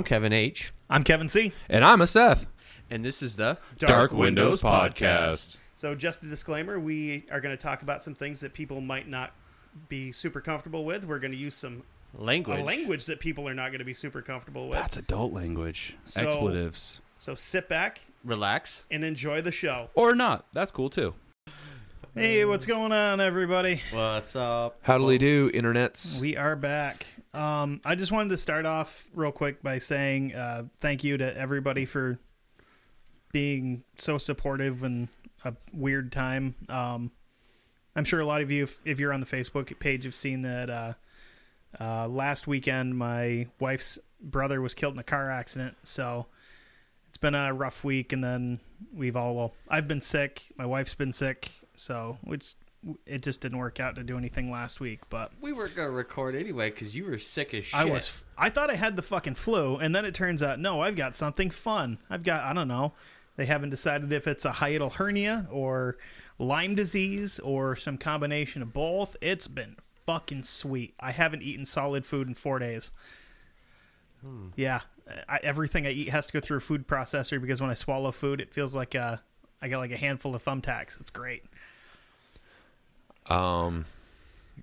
I'm Kevin H. I'm Kevin C. And I'm a Seth. And this is the Dark Windows Podcast. So, just a disclaimer we are going to talk about some things that people might not be super comfortable with. We're going to use some language. a language that people are not going to be super comfortable with. That's adult language. So- Expletives. So, sit back Relax. and enjoy the show. Or not. That's cool too. Hey, what's going on, everybody? What's up? How'd do, internets? We are back. Um, I just wanted to start off real quick by saying uh, thank you to everybody for being so supportive in a weird time. Um, I'm sure a lot of you, if, if you're on the Facebook page, have seen that uh, uh, last weekend my wife's brother was killed in a car accident. So it's been a rough week, and then we've all well, I've been sick, my wife's been sick, so it's it just didn't work out to do anything last week, but. We were gonna record anyway because you were sick as shit. I was. I thought I had the fucking flu, and then it turns out no, I've got something fun. I've got. I don't know. They haven't decided if it's a hiatal hernia or Lyme disease or some combination of both. It's been fucking sweet. I haven't eaten solid food in four days. Yeah, I, everything I eat has to go through a food processor because when I swallow food, it feels like uh, I got like a handful of thumbtacks. It's great. Um,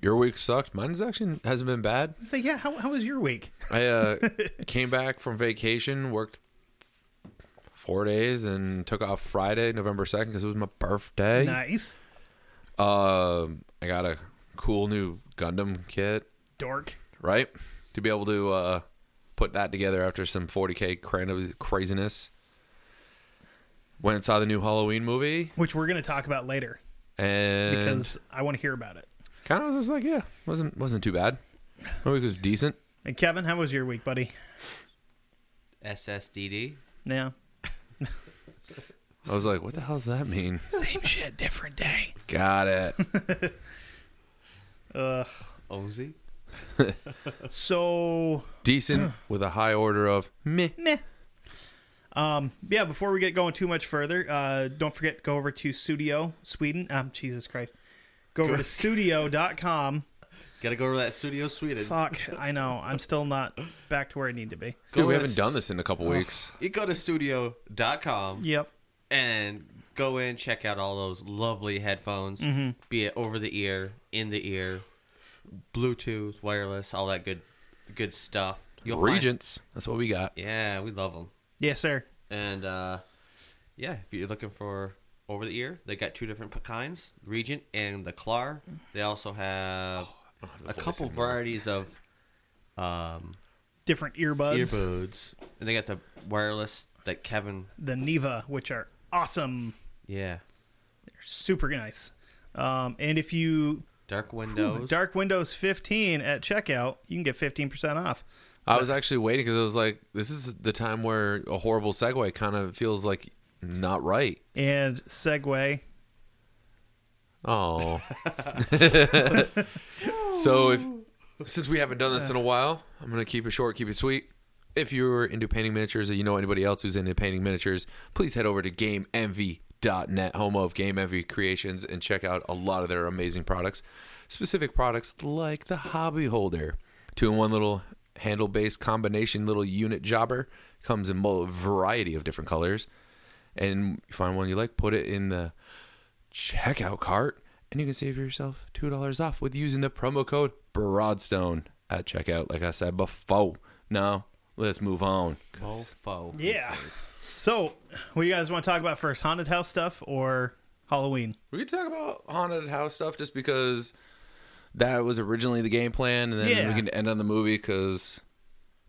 your week sucked. Mine's actually hasn't been bad. So yeah, how how was your week? I uh, came back from vacation, worked four days, and took off Friday, November second, because it was my birthday. Nice, Um, I got a cool new Gundam kit, dork. right? To be able to uh, put that together after some 40k cra- craziness. Went and saw the new Halloween movie, Which we're gonna talk about later and because I want to hear about it. kind of was just like, yeah, wasn't wasn't too bad. My week was decent. And Kevin, how was your week, buddy? SSDD. Yeah. I was like, what the hell does that mean? Same shit, different day. Got it. Ugh. Ozy. So, Decent with a high order of meh. meh. Um, yeah, before we get going too much further, uh, don't forget go over to Sudio Sweden. Um, Jesus Christ. Go over to sudio.com. Gotta go to that Sudio Sweden. Fuck, I know. I'm still not back to where I need to be. Go Dude, we to haven't s- done this in a couple weeks. You go to sudio.com Yep. and go in, check out all those lovely headphones, Mm-hmm. be it over the ear, in the ear, Bluetooth, wireless, all that good, good stuff. You'll find- Regents. That's what we got. yeah, we love them. Yes, sir. And uh, yeah, if you're looking for over the ear, they got two different kinds, Regent and the Klar. They also have a couple varieties of um, Different earbuds. earbuds, and they got the wireless that Kevin. The Neva, which are awesome. Yeah, They're super nice. Um, and if you Dark Windows. Dark Windows 15 at checkout, you can get 15% off. I was actually waiting because I was like, this is the time where a horrible segue kind of feels like not right. And Segway, Oh. so if since we haven't done this in a while, I'm gonna keep it short, keep it sweet. If you're into painting miniatures or you know anybody else who's into painting miniatures, please head over to gameheavy.net, home of Game Heavy Creations, and check out a lot of their amazing products. Specific products like the hobby holder, two in one little handle based combination little unit jobber. Comes in a variety of different colors. And you find one you like, put it in the checkout cart, and you can save yourself $2 off with using the promo code Broadstone at checkout, like I said before. Now, let's move on. Mofo. Yeah. So, what do you guys want to talk about first? Haunted house stuff or Halloween? We could talk about haunted house stuff just because that was originally the game plan, and then Yeah. we can end on the movie because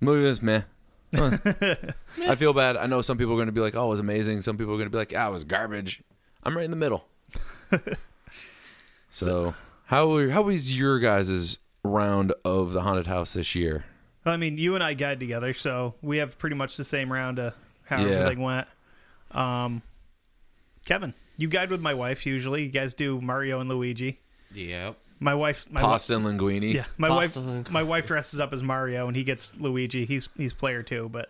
movie was meh. I feel bad. I know some people are going to be like, "Oh, it was amazing." Some people are going to be like, "Ah, it was garbage." I'm right in the middle. so, how were- how was your guys' round of the haunted house this year? I mean, you and I guide together, so we have pretty much the same round of how Yeah. everything went. Um, Kevin, you guide with my wife usually. You guys do Mario and Luigi. Yep. My wife's my wi- Pasta and linguine. yeah, my Pasta wife and- my wife dresses up as Mario and he gets Luigi. He's he's player too, but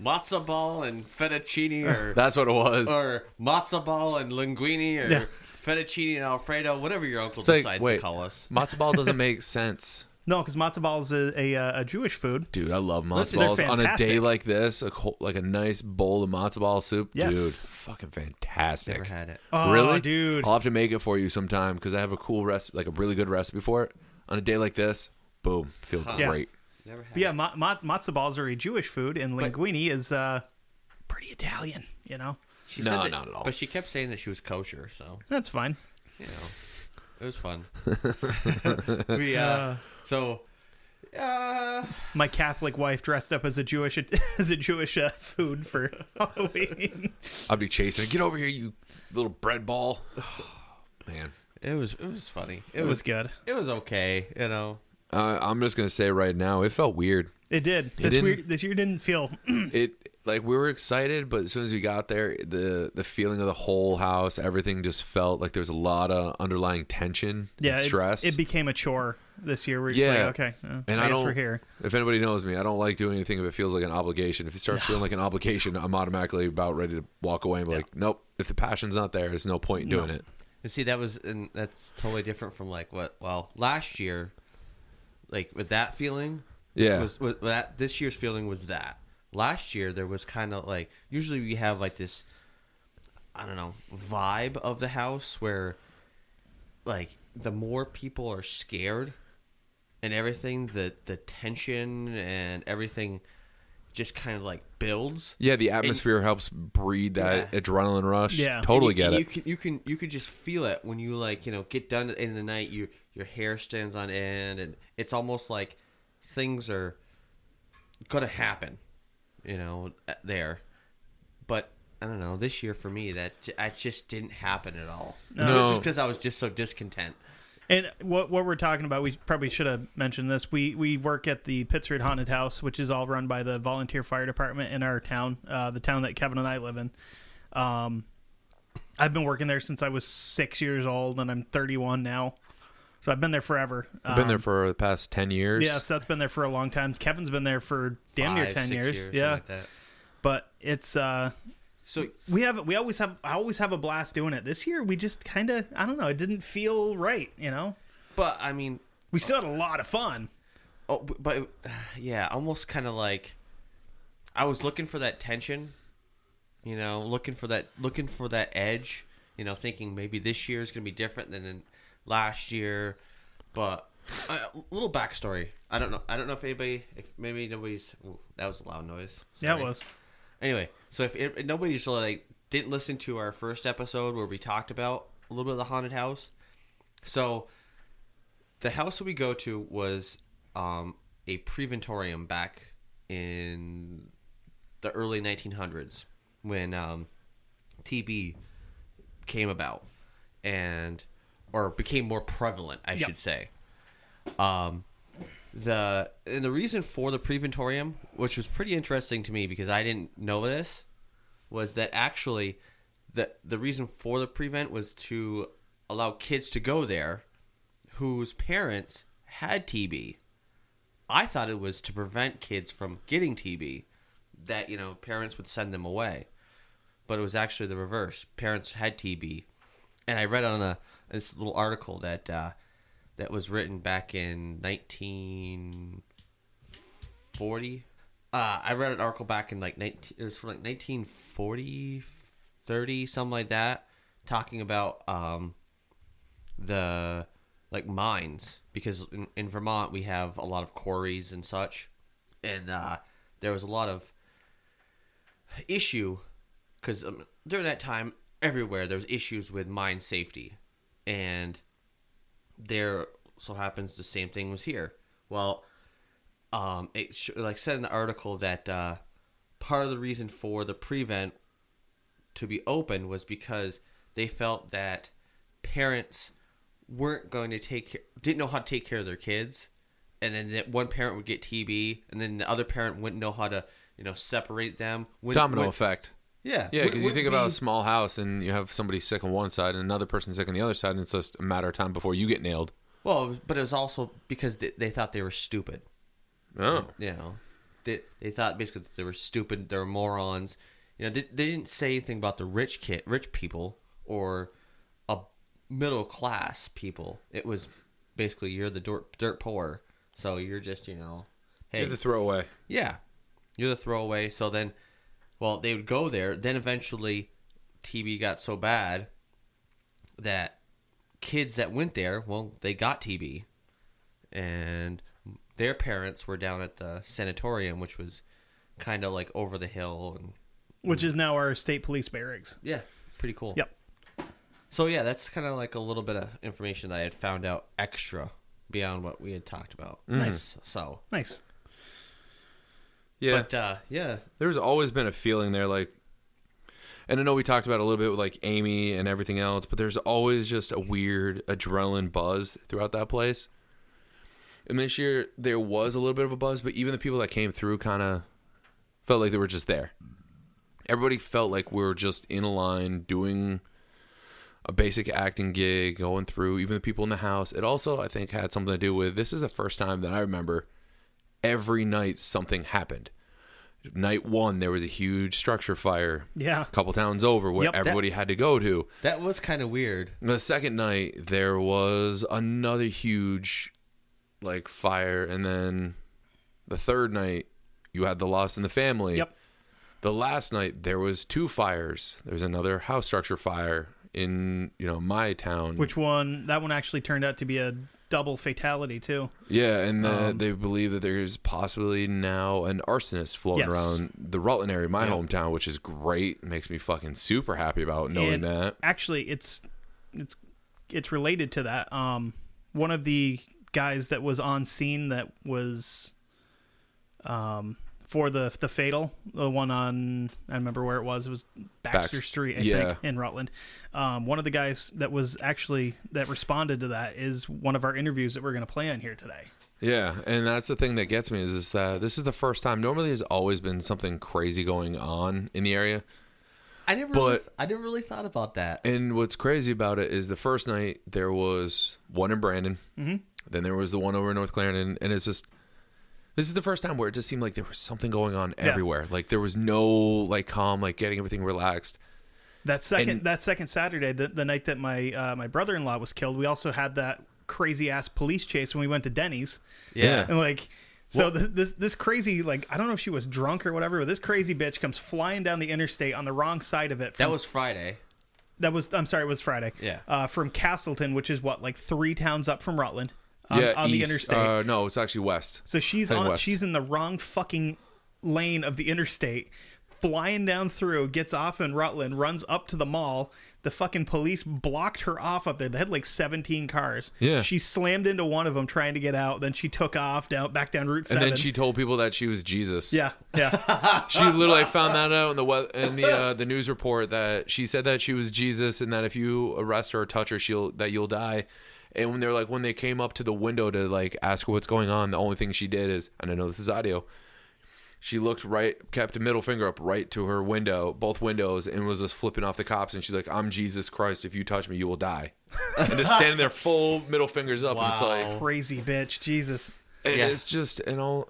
Matzo ball and fettuccine, or That's what it was. or matzo ball and linguine, or Yeah. fettuccine and alfredo, whatever your uncle It's like, decides wait, to call us. matzo ball doesn't make sense. No, because matzo ball is a, a uh, a Jewish food. Dude, I love matzo they're balls. On a day like this, a co- like a nice bowl of matzo ball soup, Yes. dude, fucking fantastic. Never had it. Oh, really, dude. I'll have to make it for you sometime because I have a cool recipe, like a really good recipe for it. On a day like this, boom, feel Yeah. great. Never had But yeah, it. ma- ma- matzo balls are a Jewish food, and But- linguine is uh, pretty Italian. You know, She No, said that- not at all. But she kept saying that she was kosher, so that's fine. you know, it was fun. we uh, so uh, My Catholic wife dressed up as a Jewish as a Jewish uh, food for Halloween. I'd be chasing. it. Get over here, you little bread ball. Man, it was it was funny. It, It was was good. it was okay. You know, uh, I'm just gonna say right now, it felt weird. It did. This didn't- weird, this year didn't feel. it like we were excited, but as soon as we got there, the the feeling of the whole house, everything just felt like there was a lot of underlying tension, yeah, and stress. It, became a chore this year. We're just Yeah. like, okay, uh, and I, I, guess don't. we're here. If anybody knows me, I don't like doing anything if it feels like an obligation. If it starts feeling like an obligation, I'm automatically about ready to walk away and be like, nope. If the passion's not there, there's no point in doing No. it. and see that was and that's totally different from like what well last year, like with that feeling. Yeah. was, was that this year's feeling was that last year there was kind of like usually we have like this i don't know vibe of the house where like the more people are scared and everything the the tension and everything just kind of like builds Yeah, the atmosphere helps breed that Yeah. adrenaline rush. Yeah. totally and you, get and it. You can, you can you could just feel it when you like you know get done in the night. You your hair stands on end, and it's almost like things are gonna happen. You know there, but I don't know. This year for me, that j- that just didn't happen at all. No. just because I was just so discontent. And what what we're talking about, we probably should have mentioned this. We we work at the Pittsford Haunted House, which is all run by the volunteer fire department in our town, uh, the town that Kevin and I live in. Um, I've been working there since I was six years old, and I'm 31 now, so I've been there forever. I've been there Um, for the past ten years. Yeah, Seth's been there for a long time. Kevin's been there for damn near Five, 10 six years. something Yeah, like that. but it's uh, So we have we always have I always have a blast doing it. This year we just kind of I don't know, it didn't feel right. You know, but I mean, we still had a lot of fun. Oh, but yeah, almost kind of like I was looking for that tension, you know, looking for that, looking for that edge, you know, thinking maybe this year is gonna be different than in last year. But uh, a little backstory. I don't know. I don't know if anybody, if maybe nobody's. Ooh, that was a loud noise. Yeah, it was. Anyway, so if, if nobody's like didn't listen to our first episode where we talked about a little bit of the haunted house, so the house that we go to was um, a preventorium back in the early 1900s when um, TB came about and or became more prevalent, I Yep. should say. Um, the and the reason for the preventorium, which was pretty interesting to me because I didn't know this, was that actually the the reason for the prevent was to allow kids to go there whose parents had TB. I thought it was to prevent kids from getting TB, that you know parents would send them away. but it was actually the reverse. Parents had TB, and I read on a this little article that uh, that was written back in 1940. Uh, I read an article back in like 19, it was from like 1940, 30, something like that, talking about um, the like mines because in, in Vermont we have a lot of quarries and such, and uh, there was a lot of issue because um, during that time everywhere there was issues with mine safety, and there so happens the same thing was here. Well, um, it sh- like said in the article that uh, part of the reason for the prevent to be open was because they felt that parents weren't going to take care, didn't know how to take care of their kids, and then that one parent would get TB, and then the other parent wouldn't know how to you know separate them. Wouldn't- Domino wouldn't- effect. Yeah, Yeah, because you think about a small house and you have somebody sick on one side and another person sick on the other side, and it's just a matter of time before you get nailed. well, but it was also because they, they thought they were stupid. Oh. you know, they, they thought basically that they were stupid, they were morons. You know, they, they didn't say anything about the rich kid, rich people or a middle class people. It was basically you're the dirt, dirt poor, so you're just you know, hey, You're the throwaway. yeah, you're the throwaway. So then, well, they would go there. Then eventually, TB got so bad that kids that went there, well, they got TB, and their parents were down at the sanatorium, which was kind of like over the hill, and which is now our state police barracks. yeah, pretty cool. Yep. So yeah, that's kind of like a little bit of information that I had found out extra beyond what we had talked about. Nice. So, Nice. Yeah. but uh, yeah, there's always been a feeling there like and I know we talked about it a little bit with like Amy and everything else, but there's always just a weird adrenaline buzz throughout that place. And this year there was a little bit of a buzz, but even the people that came through kind of felt like they were just there. Everybody felt like we were just in a line doing a basic acting gig, going through even the people in the house. It also I think had something to do with this is the first time that I remember every night something happened. Night one, there was a huge structure fire. Yeah. A couple towns over where Yep. That- everybody had to go to. that was kind of weird. The second night, there was another huge, like, fire. And then the third night, you had the loss in the family. Yep. The last night, there was two fires. There's another house structure fire in, you know, my town. Which one? That one actually turned out to be a double fatality too. Yeah, and the, Um, they believe that there's possibly now an arsonist floating Yes. around the Rutland area, my Yeah. hometown, which is great. Makes me fucking super happy about knowing And that. Actually, it's it's it's related to that. Um, one of the guys that was on scene that was um for the the fatal, the one on I remember where it was. It was Baxter Baxter- Street, I yeah. think, in Rutland. Um, one of the guys that was actually that responded to that is one of our interviews that we're going to play on here today. Yeah, and that's the thing that gets me is, is that this is the first time. Normally, there's always been something crazy going on in the area. I never, really, I never really thought about that. And what's crazy about it is the first night there was one in Brandon, mm-hmm. then there was the one over in North Clarendon, and it's just this is the first time where it just seemed like there was something going on everywhere. Like there was no like calm, like getting everything relaxed. That second And- that second Saturday, the, the night that my uh, my brother in law was killed, we also had that crazy ass police chase when we went to Denny's. Yeah. And like, so this, this this crazy like I don't know if she was drunk or whatever, but this crazy bitch comes flying down the interstate on the wrong side of it. From, That was Friday. that was I'm sorry, it was Friday. Yeah. Uh, from Castleton, which is what like three towns up from Rutland. On, yeah, on the east. interstate. Uh, no, it's actually west. So she's on. west. She's in the wrong fucking lane of the interstate, flying down through. Gets off in Rutland, runs up to the mall. The fucking police blocked her off up there. They had like seventeen cars. Yeah. She slammed into one of them trying to get out. Then she took off down back down Route 7. And then she told people that she was Jesus. Yeah, yeah, She literally found that out in the in the uh, the news report that she said that she was Jesus and that if you arrest her or touch her, she'll that you'll die. And when they're like when they came up to the window to like ask her what's going on, the only thing she did is and I know this is audio. She looked right, kept a middle finger up right to her window, both windows, and was just flipping off the cops. And she's like, "I'm Jesus Christ. If you touch me, you will die." and just standing there, full middle fingers up, and it's Wow. like, crazy bitch. Jesus. and Yeah. it's just and all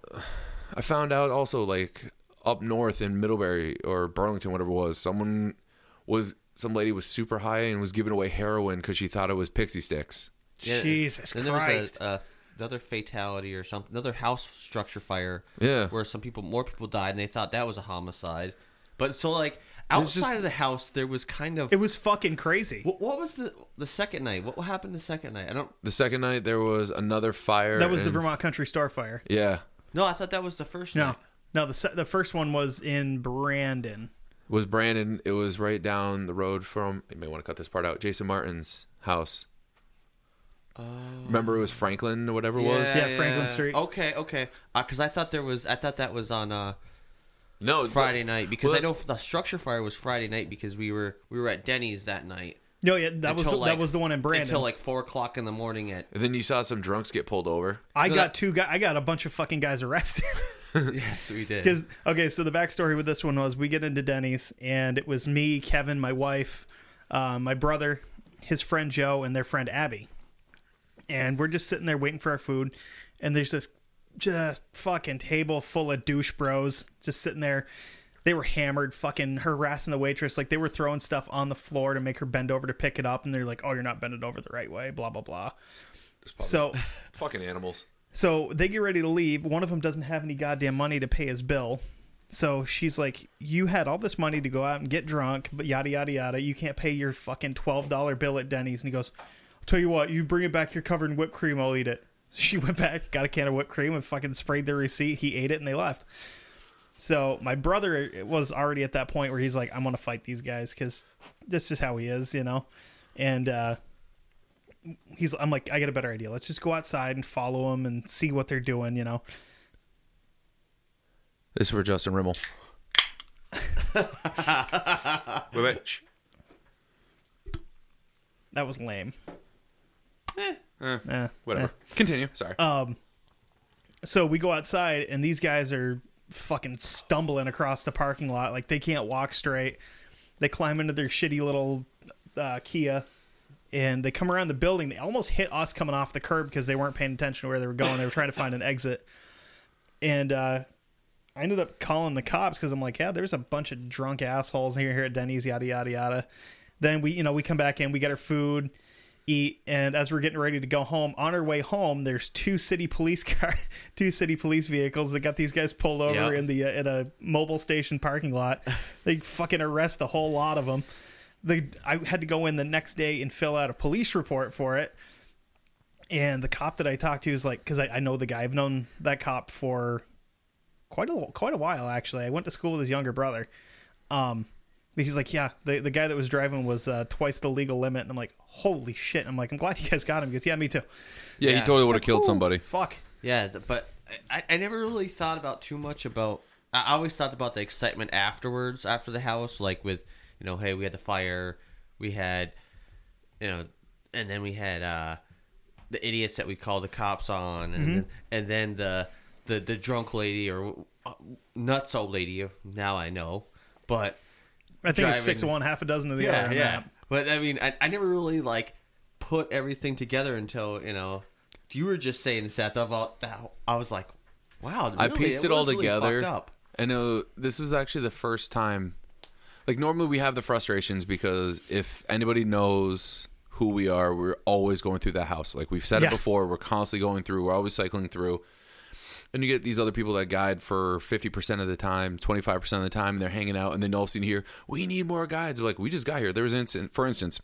I found out also like up north in Middlebury or Burlington, whatever it was, someone was some lady was super high and was giving away heroin because she thought it was Pixy Stix. Yeah, Jesus then Christ. There was a, a, uh, another fatality or something, another house structure fire. Yeah. where some people, more people died, and they thought that was a homicide. But so like outside just- of the house, there was kind of. It was fucking crazy. what, what was the the second night? What happened the second night? I don't. The second night there was another fire. That was the Vermont Country Star fire. Yeah, No, I thought that was the first. No, night. no. The se- the first one was in Brandon. was Brandon. It was right down the road from. You may want to cut this part out. Jason Martin's house. Remember, it was Franklin or whatever it was. Yeah, Franklin Street. Okay, okay. Because I thought there was. I thought that was on uh, No, Friday night because well, I know the structure fire was Friday night because we were we were at Denny's that night. No, yeah, that was the, Until, that like- was the one in Brandon. until like four o'clock in the morning at. And then you saw some drunks get pulled over. I So got that- two guys. I got a bunch of fucking guys arrested. yes, we did. Because okay, so the backstory with this one was we get into Denny's and it was me, Kevin, my wife, uh, my brother, his friend Joe, and their friend Abby, and we're just sitting there waiting for our food, and there's this just fucking table full of douche bros just sitting there. They were hammered, fucking harassing the waitress. Like they were throwing stuff on the floor to make her bend over to pick it up, and they're like, "Oh, you're not bending over the right way." Blah blah blah. So Fucking animals. so they get ready to leave. One of them doesn't have any goddamn money to pay his bill. So she's like, "You had all this money to go out and get drunk, but yada yada yada. You can't pay your fucking twelve dollar bill at Denny's." And he goes, "I'll tell you what, you bring it back here covered in whipped cream. I'll eat it." She went back, got a can of whipped cream, and fucking sprayed the receipt. He ate it, and they left. So my brother was already at that point where he's like, "I'm gonna fight these guys because this is how he is," you know, and. uh he's I'm like I got a better idea. Let's just go outside and follow them and see what they're doing, you know. This is for Justin Rimmel. wait, wait. That was lame. Eh, Eh, whatever. eh. Continue. Sorry. Um, so we go outside and these guys are fucking stumbling across the parking lot like they can't walk straight. They climb into their shitty little uh, Kia and they come around the building. They almost hit us coming off the curb because they weren't paying attention to where they were going. They were trying to find an exit. And uh, I ended up calling the cops because I'm like, yeah, there's a bunch of drunk assholes here here at Denny's, yada yada yada. Then we, you know, we come back in, we get our food, eat, and as we're getting ready to go home, on our way home, there's two city police car, two city police vehicles that got these guys pulled over Yep. in the uh, in a Mobil station parking lot. they fucking arrest the whole lot of them. They, I had to go in the next day and fill out a police report for it. And the cop that I talked to is like, because I, I know the guy, I've known that cop for quite a quite a while actually. I went to school with his younger brother. Um, he's like, yeah, the the guy that was driving was uh, twice the legal limit, and I'm like, holy shit! I'm like, I'm glad you guys got him because yeah, me too. yeah, he yeah. totally would have Like, killed somebody. Fuck. Yeah, th- but I, I never really thought about too much about. I I always thought about the excitement afterwards, after the house, like with you know, hey, we had the fire, we had, you know, and then we had uh the idiots that we called the cops on, and then, and then the the the drunk lady or uh, nuts old lady. Now I know, but I think it's six of one, half a dozen of the other. Yeah, that. But I mean, I, I never really like put everything together until you know you were just saying Seth about that. I was like, wow, I really? pieced it all was really together. up. I know uh, this was actually the first time. Like normally we have the frustrations because if anybody knows who we are, we're always going through that house. Like we've said Yeah. it before, we're constantly going through. We're always cycling through. And you get these other people that guide for fifty percent of the time, twenty five percent of the time, and they're hanging out, and then all of a sudden you hear, "We need more guides." Like we just got here. There was an incident, for instance,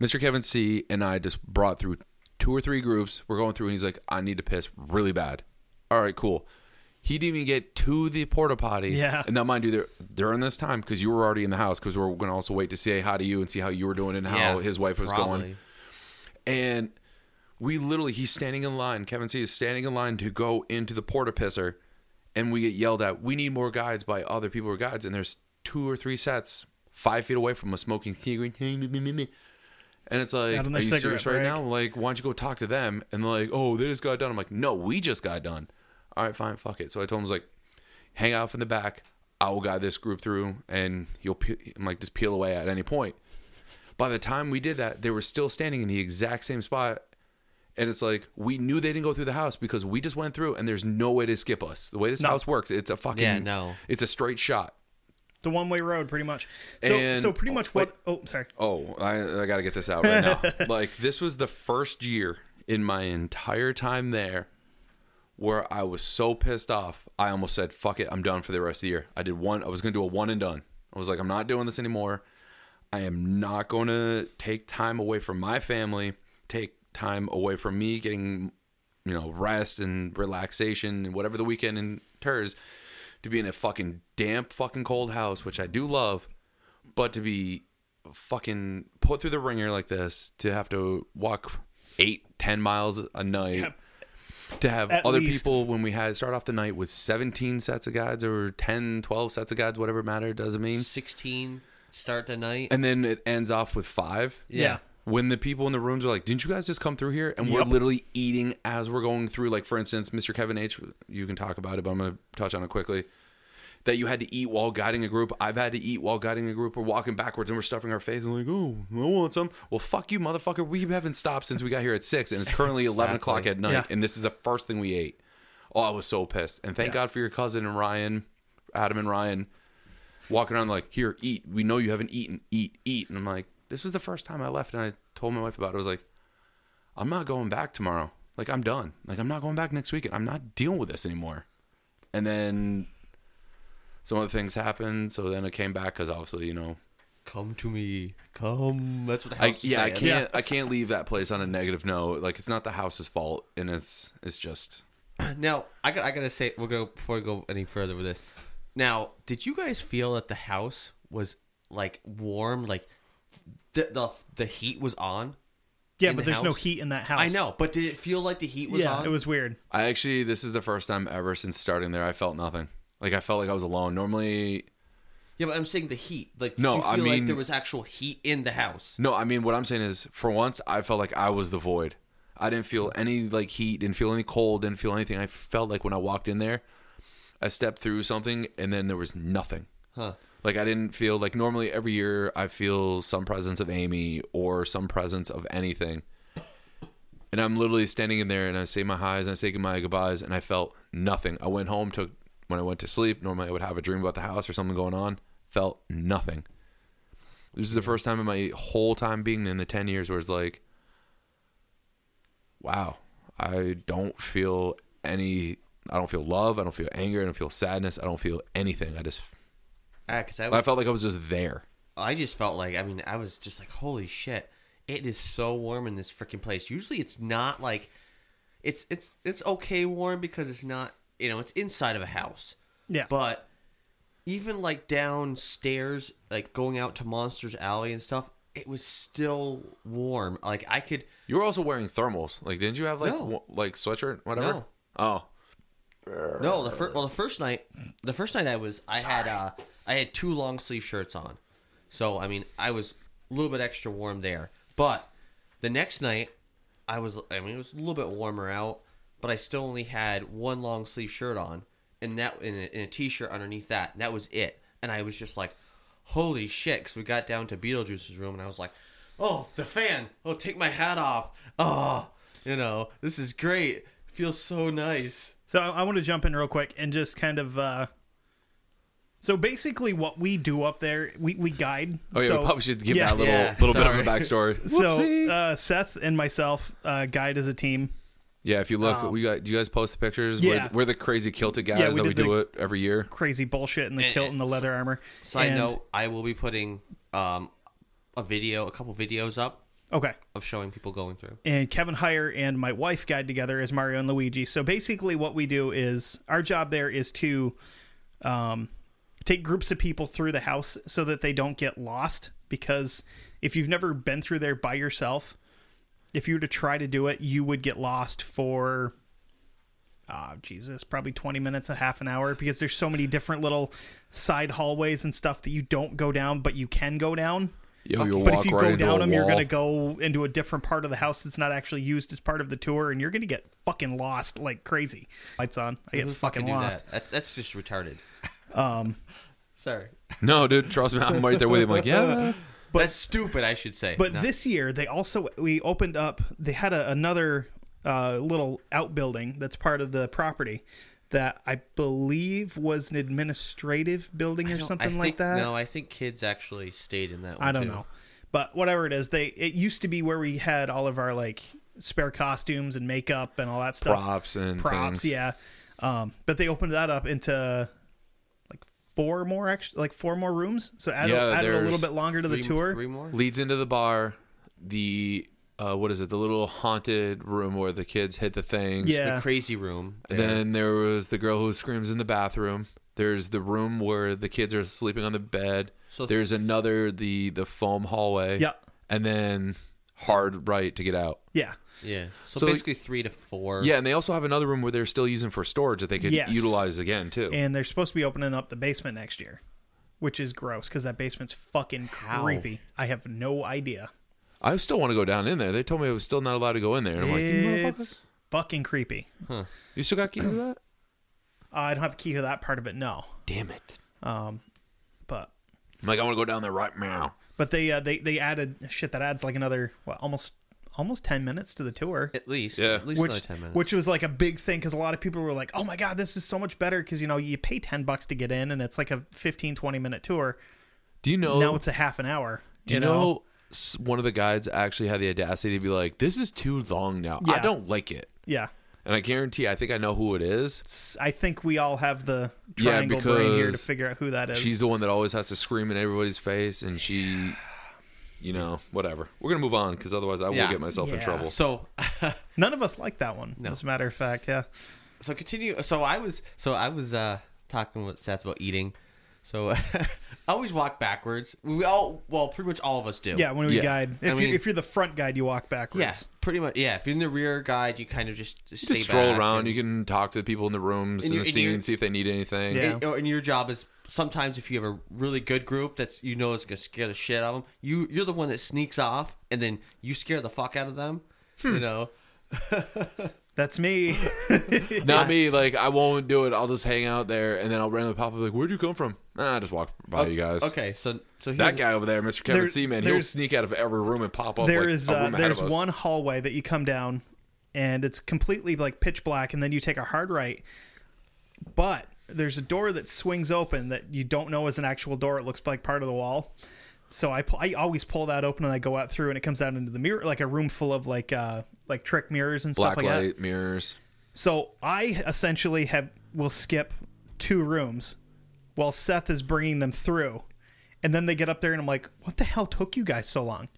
Mr. Kevin C and I just brought through two or three groups. We're going through, and he's like, "I need to piss really bad." All right, cool. He didn't even get to the porta potty. Yeah. And now, mind you, there during this time because you were already in the house because we are going to also wait to say hi to you and see how you were doing and how Yeah, his wife was probably. going. And we literally, he's standing in line. Kevin C is standing in line to go into the porta pisser, and we get yelled at. We need more guides by other people who are guides, and there's two or three sets five feet away from us smoking cigarette. And it's like, are you serious right break. now? Like, why don't you go talk to them? And they're like, oh, they just got done. I'm like, no, we just got done. All right, fine, fuck it. So I told him, I was like, hang out in the back. I will guide this group through, and you'll, pe- I'm like, just peel away at any point. By the time we did that, they were still standing in the exact same spot. And it's like, we knew they didn't go through the house because we just went through, and there's no way to skip us. The way this No. house works, it's a fucking, Yeah, no. it's a straight shot. the one way road, pretty much. So, And- so pretty much oh, wait. what? Oh, sorry. Oh, I, I got to get this out right now. like, this was the first year in my entire time there where I was so pissed off. I almost said, fuck it, I'm done for the rest of the year. I did one, I was going to do a one and done. I was like, I'm not doing this anymore. I am not going to take time away from my family, take time away from me getting, you know, rest and relaxation and whatever the weekend enters to be in a fucking damp, fucking cold house, which I do love, but to be fucking put through the ringer like this, to have to walk eight, ten miles a night, to have At other least. people when we had start off the night with 17 sets of guides or 10, 12 sets of guides, whatever matter doesn't mean. Sixteen start the night. And then it ends off with five. Yeah. When the people in the rooms are like, "Didn't you guys just come through here?" and we're Yep. literally eating as we're going through. Like for instance, Mr. Kevin H. You can talk about it, but I'm going to touch on it quickly. That you had to eat while guiding a group. I've had to eat while guiding a group. We're walking backwards and we're stuffing our face and like, "Oh, I want some." Well, fuck you, motherfucker. We haven't stopped since we got here at six, and it's currently eleven o'clock at night, Yeah. and this is the first thing we ate. Oh, I was so pissed. And thank God for your cousin and Ryan, Adam and Ryan walking around like, here, eat. We know you haven't eaten. Eat, eat. And I'm like, this was the first time I left and I told my wife about it. I was like, I'm not going back tomorrow. Like, I'm done. Like, I'm not going back next weekend. I'm not dealing with this anymore. And then some other things happened. So then I came back because obviously, you know, Come to me. Come. That's what the I, house is yeah, I can't, I can't leave that place on a negative note. Like, it's not the house's fault. And it's, it's just, Now, I got I gotta say, we'll go before we go any further with this. Now, did you guys feel that the house was like warm, like the the, the heat was on? Yeah, in but the there's no house? heat in that house. I know, but did it feel like the heat was Yeah, on? it was weird. I actually, this is the first time ever since starting there, I felt nothing. Like, I felt like I was alone. Normally, Yeah, but I'm saying the heat. Like, did No, you feel I like mean- there was actual heat in the house? No, I mean what I'm saying is for once I felt like I was the void. I didn't feel any like heat, didn't feel any cold, didn't feel anything. I felt like when I walked in there, I stepped through something and then there was nothing. Huh? Like I didn't feel like normally every year I feel some presence of Amy or some presence of anything. And I'm literally standing in there and I say my highs and I say my goodbyes and I felt nothing. I went home, took when I went to sleep, normally I would have a dream about the house or something going on. Felt nothing. This is the first time in my whole time being in the 10 years where it's like, wow, I don't feel any, I don't feel love. I don't feel anger. I don't feel sadness. I don't feel anything. I just, Ah, cause I, I felt like I was just there. I just felt like I mean I was just like holy shit it is so warm in this freaking place usually it's not like it's it's it's okay warm because it's not you know it's inside of a house Yeah. but even like downstairs like going out to Monsters Alley and stuff it was still warm like I could You were also wearing thermals. Like, didn't you have like No. w- like sweatshirt, whatever? No. Oh, no the first well the first night the first night I was I had uh I had two long sleeve shirts on. So I mean I was a little bit extra warm there. But the next night I was I mean it was a little bit warmer out but I still only had one long sleeve shirt on and that in a, t-shirt underneath that. And that was it. And I was just like holy shit because we got down to Beetlejuice's room and I was like oh the fan. Oh take my hat off. Oh you know this is great. Feels so nice. So I, I want to jump in real quick and just kind of. uh So basically, what we do up there, we, we guide. oh yeah. so, we probably should give yeah. that little Yeah, little bit of a backstory. So uh, Seth and myself uh, guide as a team. yeah, if you look, we got. Do you guys post the pictures? Um, yeah. we're, we're the crazy kilted guys Yeah, we that we do it every year. Crazy bullshit in the And- kilt and the leather armor. Side And- note: I will be putting um, a video, a couple videos up Okay. of showing people going through. and Kevin Heyer and my wife guide together as Mario and Luigi. So basically, what we do is our job there is to um, take groups of people through the house so that they don't get lost. Because if you've never been through there by yourself, if you were to try to do it, you would get lost for. Ah, Jesus, probably 20 minutes, a half an hour, because there's so many different little side hallways and stuff that you don't go down, but you can go down. Yo, you'll But walk if you right go into down them, you're going to go into a different part of the house that's not actually used as part of the tour, and you're going to get fucking lost like crazy. Lights on. I get Who fucking lost. That? That's that's just retarded. Um, sorry, No, dude, trust me, I'm right there with him. Like, yeah, But- that's stupid. I should say. But Not- this year, they also we opened up. They had a, another uh, little outbuilding that's part of the property that I believe was an administrative building or don't- something I like think- that. No, I think kids actually stayed in that one. I don't too. know. But whatever it is, they it used to be where we had all of our like spare costumes and makeup and all that stuff. Props and Props, things. yeah. Um, but they opened that up into like four more actually like four more rooms. So add, Yeah, added a little bit longer to the tour. Three more. Leads into the bar. The uh, what is it? The little haunted room where the kids hit the things. Yeah. The crazy room. And there. then there was the girl who screams in the bathroom. There's the room where the kids are sleeping on the bed. So- There's another the the foam hallway. Yeah. And then hard right to get out. Yeah. Yeah. So, So- basically three to four. Yeah, and they also have another room where they're still using for storage that they could Yes. utilize again too. And they're supposed to be opening up the basement next year, which is gross because that basement's fucking How? creepy. I have no idea. I still want to go down in there. They told me I was still not allowed to go in there. And I'm like. It's fucking creepy. Huh. You still got keys to that? I don't have a key to that part of it, no. Damn it. Um, But I'm like, I want to go down there right now. but they uh, they they added shit that adds like another what almost almost ten minutes to the tour. At least. Yeah. At least which ten minutes. which was like a big thing because a lot of people were like, "Oh my god, this is so much better!" Because you know you pay ten bucks to get in, and it's like a 15, 20 minute tour. Do you know? Now it's a half an hour. do you know, s- one of the guides actually had the audacity to be like, "This is too long now. I don't like it." Yeah, And I guarantee, I think I know who it is. I think we all have the Yeah, triangle brain here to figure out who that is. She's the one that always has to scream in everybody's face, and she, you know, whatever. We're gonna move on because otherwise I will Yeah. get myself in Yeah. trouble. so None of us like that one. No. As a matter of fact, yeah. so continue. So I was so I was uh talking with Seth about eating. So I always walk backwards. We all well, pretty much all of us do. Yeah, when we Yeah. guide, if, I you, mean- if you're the front guide, you walk backwards. Yeah, pretty much. Yeah, if you're in the rear guide, you kind of just, just stay just stroll back around. and- You can talk to the people in the rooms And and, you- the and scene you- and see if they need anything. Yeah. And, and your job is sometimes if you have a really good group that's you know is gonna scare the shit out of them, you you're the one that sneaks off and then you scare the fuck out of them. Hmm. You know. That's me. Not me. Like I won't do it. I'll just hang out there, and then I'll randomly pop up. Like, where'd you come from? Nah, I just walk by you guys. Okay, so so That guy over there, Mr. Kevin There- Seaman, he'll sneak out of every room and pop up. There like is uh, there's one hallway that you come down and it's completely like pitch black and then you take a hard right but there's a door that swings open that you don't know is an actual door it looks like part of the wall so I, pull, I always pull that open and I go out through and it comes out into the mirror like a room full of like uh like trick mirrors and black stuff like that mirrors. so I essentially have will skip two rooms while Seth is bringing them through, and then they get up there and I'm like, "What the hell took you guys so long?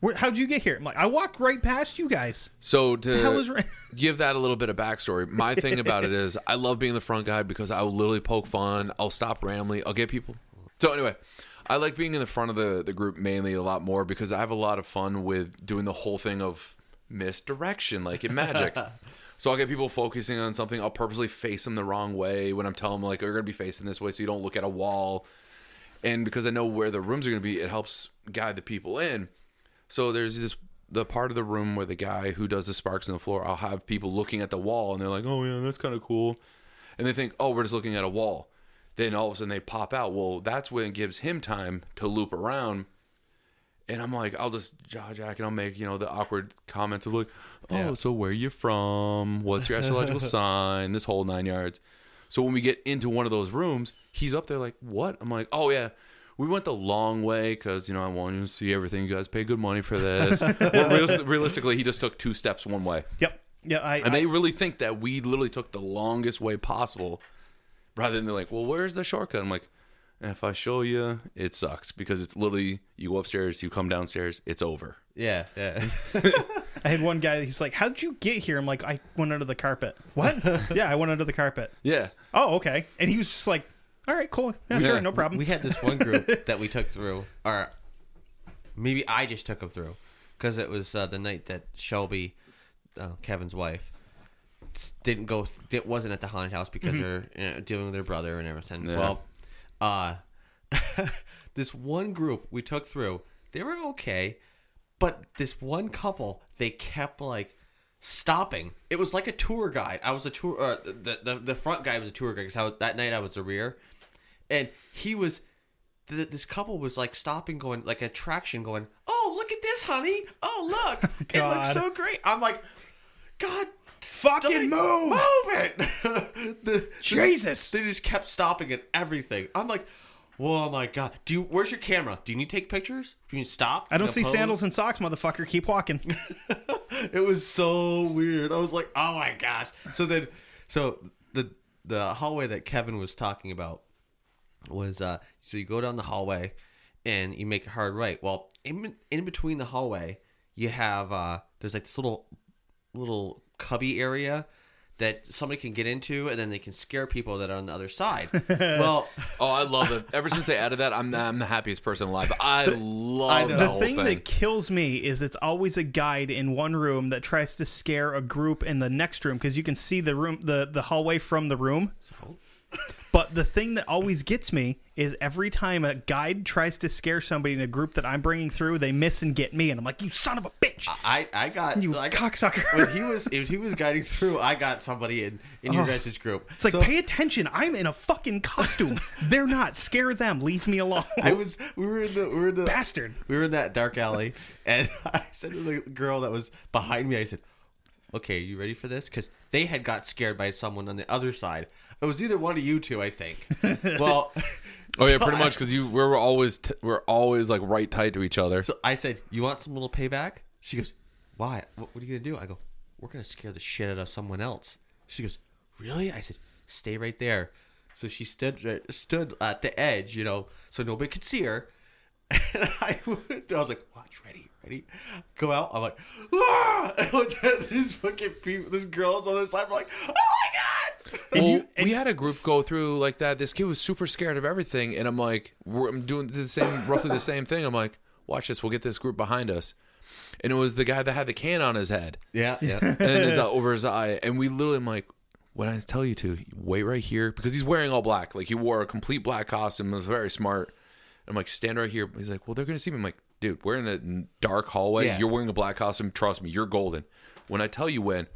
Where, how'd you get here?" I'm like, "I walked right past you guys." So to ra- give that a little bit of backstory, my thing about it is I love being the front guy because I will literally poke fun. I'll stop randomly. I'll get people. So anyway, I like being in the front of the, the group mainly a lot more because I have a lot of fun with doing the whole thing of misdirection, like in magic. so I'll get people focusing on something. I'll purposely face them the wrong way when I'm telling them like you're gonna be facing this way so you don't look at a wall. And because I know where the rooms are gonna be, it helps guide the people in. So there's this the part of the room where the guy who does the sparks in the floor, I'll have people looking at the wall and they're like, "Oh yeah, that's kind of cool," and they think, "Oh, we're just looking at a wall." Then all of a sudden they pop out. Well, that's when it gives him time to loop around. And I'm like, I'll just jaw jack and I'll make, you know, the awkward comments of like, oh, Yeah. so where you from? What's your astrological sign? This whole nine yards. So when we get into one of those rooms, he's up there like, what? I'm like, oh yeah, we went the long way because you know I want you to see everything. You guys pay good money for this. well, realis- realistically, he just took two steps one way, Yep. Yeah. I. and I they really think that we literally took the longest way possible, rather than they're like, well, where's the shortcut? I'm like, if I show you, it sucks because it's literally you go upstairs, you come downstairs, it's over. Yeah, yeah. I had one guy. He's like, "How'd you get here?" I'm like, "I went under the carpet." What? yeah, I went under the carpet. Yeah, Oh, okay. And he was just like, "All right, cool. Yeah, sure, no problem." we had this one group that we took through, or maybe I just took them through, because it was uh, the night that Shelby, uh, Kevin's wife, didn't go. It wasn't at the haunted house because they're you know, dealing with their brother and everything. Yeah. Well, uh, this one group we took through, they were okay, but this one couple, they kept like stopping. It was like a tour guide. I was a tour. Uh, the, the the front guy was a tour guide because that night I was the rear, and he was. Th- this couple was like stopping, going like attraction, going. Oh, look at this, honey! Oh, look, it looks so great. I'm like, God, Fucking move! Move it! The- Jesus. They just kept stopping at everything. I'm like, oh my god. Do you? Where's your camera? Do you need to take pictures? Do you need to stop? I don't see pose? sandals and socks, motherfucker. Keep walking. It was so weird. I was like, oh my gosh. So then, so the the hallway that Kevin was talking about was uh so you go down the hallway and you make a hard right. Well, in in between the hallway, you have uh there's like this little little cubby area that somebody can get into and then they can scare people that are on the other side. well, Oh, I love it. Ever since they added that, I'm I'm the happiest person alive. I love I the The whole thing thing. that kills me is it's always a guide in one room that tries to scare a group in the next room because you can see the room, the the hallway from the room. But the thing that always gets me is every time a guide tries to scare somebody in a group that I'm bringing through, they miss and get me, and I'm like, "You son of a bitch! I I got You I got, cocksucker!" when he was if he was guiding through, I got somebody in in your guys' group. It's like, So- pay attention! I'm in a fucking costume. They're not. Scare them. Leave me alone. I was we were in the we were in the Bastard. We were in that dark alley, and I said to the girl that was behind me, I said, "Okay, you ready for this?" Because they had got scared by someone on the other side. It was either one of you two, I think. Well, oh yeah, so pretty I- much because you we're always t- we're always like right tight to each other. So I said, "You want some little payback?" She goes, "Why? What, what are you gonna do?" I go, "We're gonna scare the shit out of someone else." She goes, "Really?" I said, "Stay right there." So she stood uh, stood at the edge, you know, so nobody could see her. And I, went- I was like, "Watch, ready, ready." Go out. I'm like, "Ah!" I looked at these fucking people, this girls on the other side. I'm like, "Oh my god!" well, we had a group go through like that. This kid was super scared of everything, and I'm like, we're, I'm doing the same, roughly the same thing. I'm like, watch this. We'll get this group behind us, and it was the guy that had the can on his head Yeah, yeah. and then his, uh, over his eye, and we literally, I'm like, when I tell you to wait right here because he's wearing all black, like he wore a complete black costume. It was very smart. I'm like, stand right here. He's like, well, they're gonna see me. I'm like, dude, we're in a dark hallway. Yeah. You're wearing a black costume. Trust me, you're golden. When I tell you when,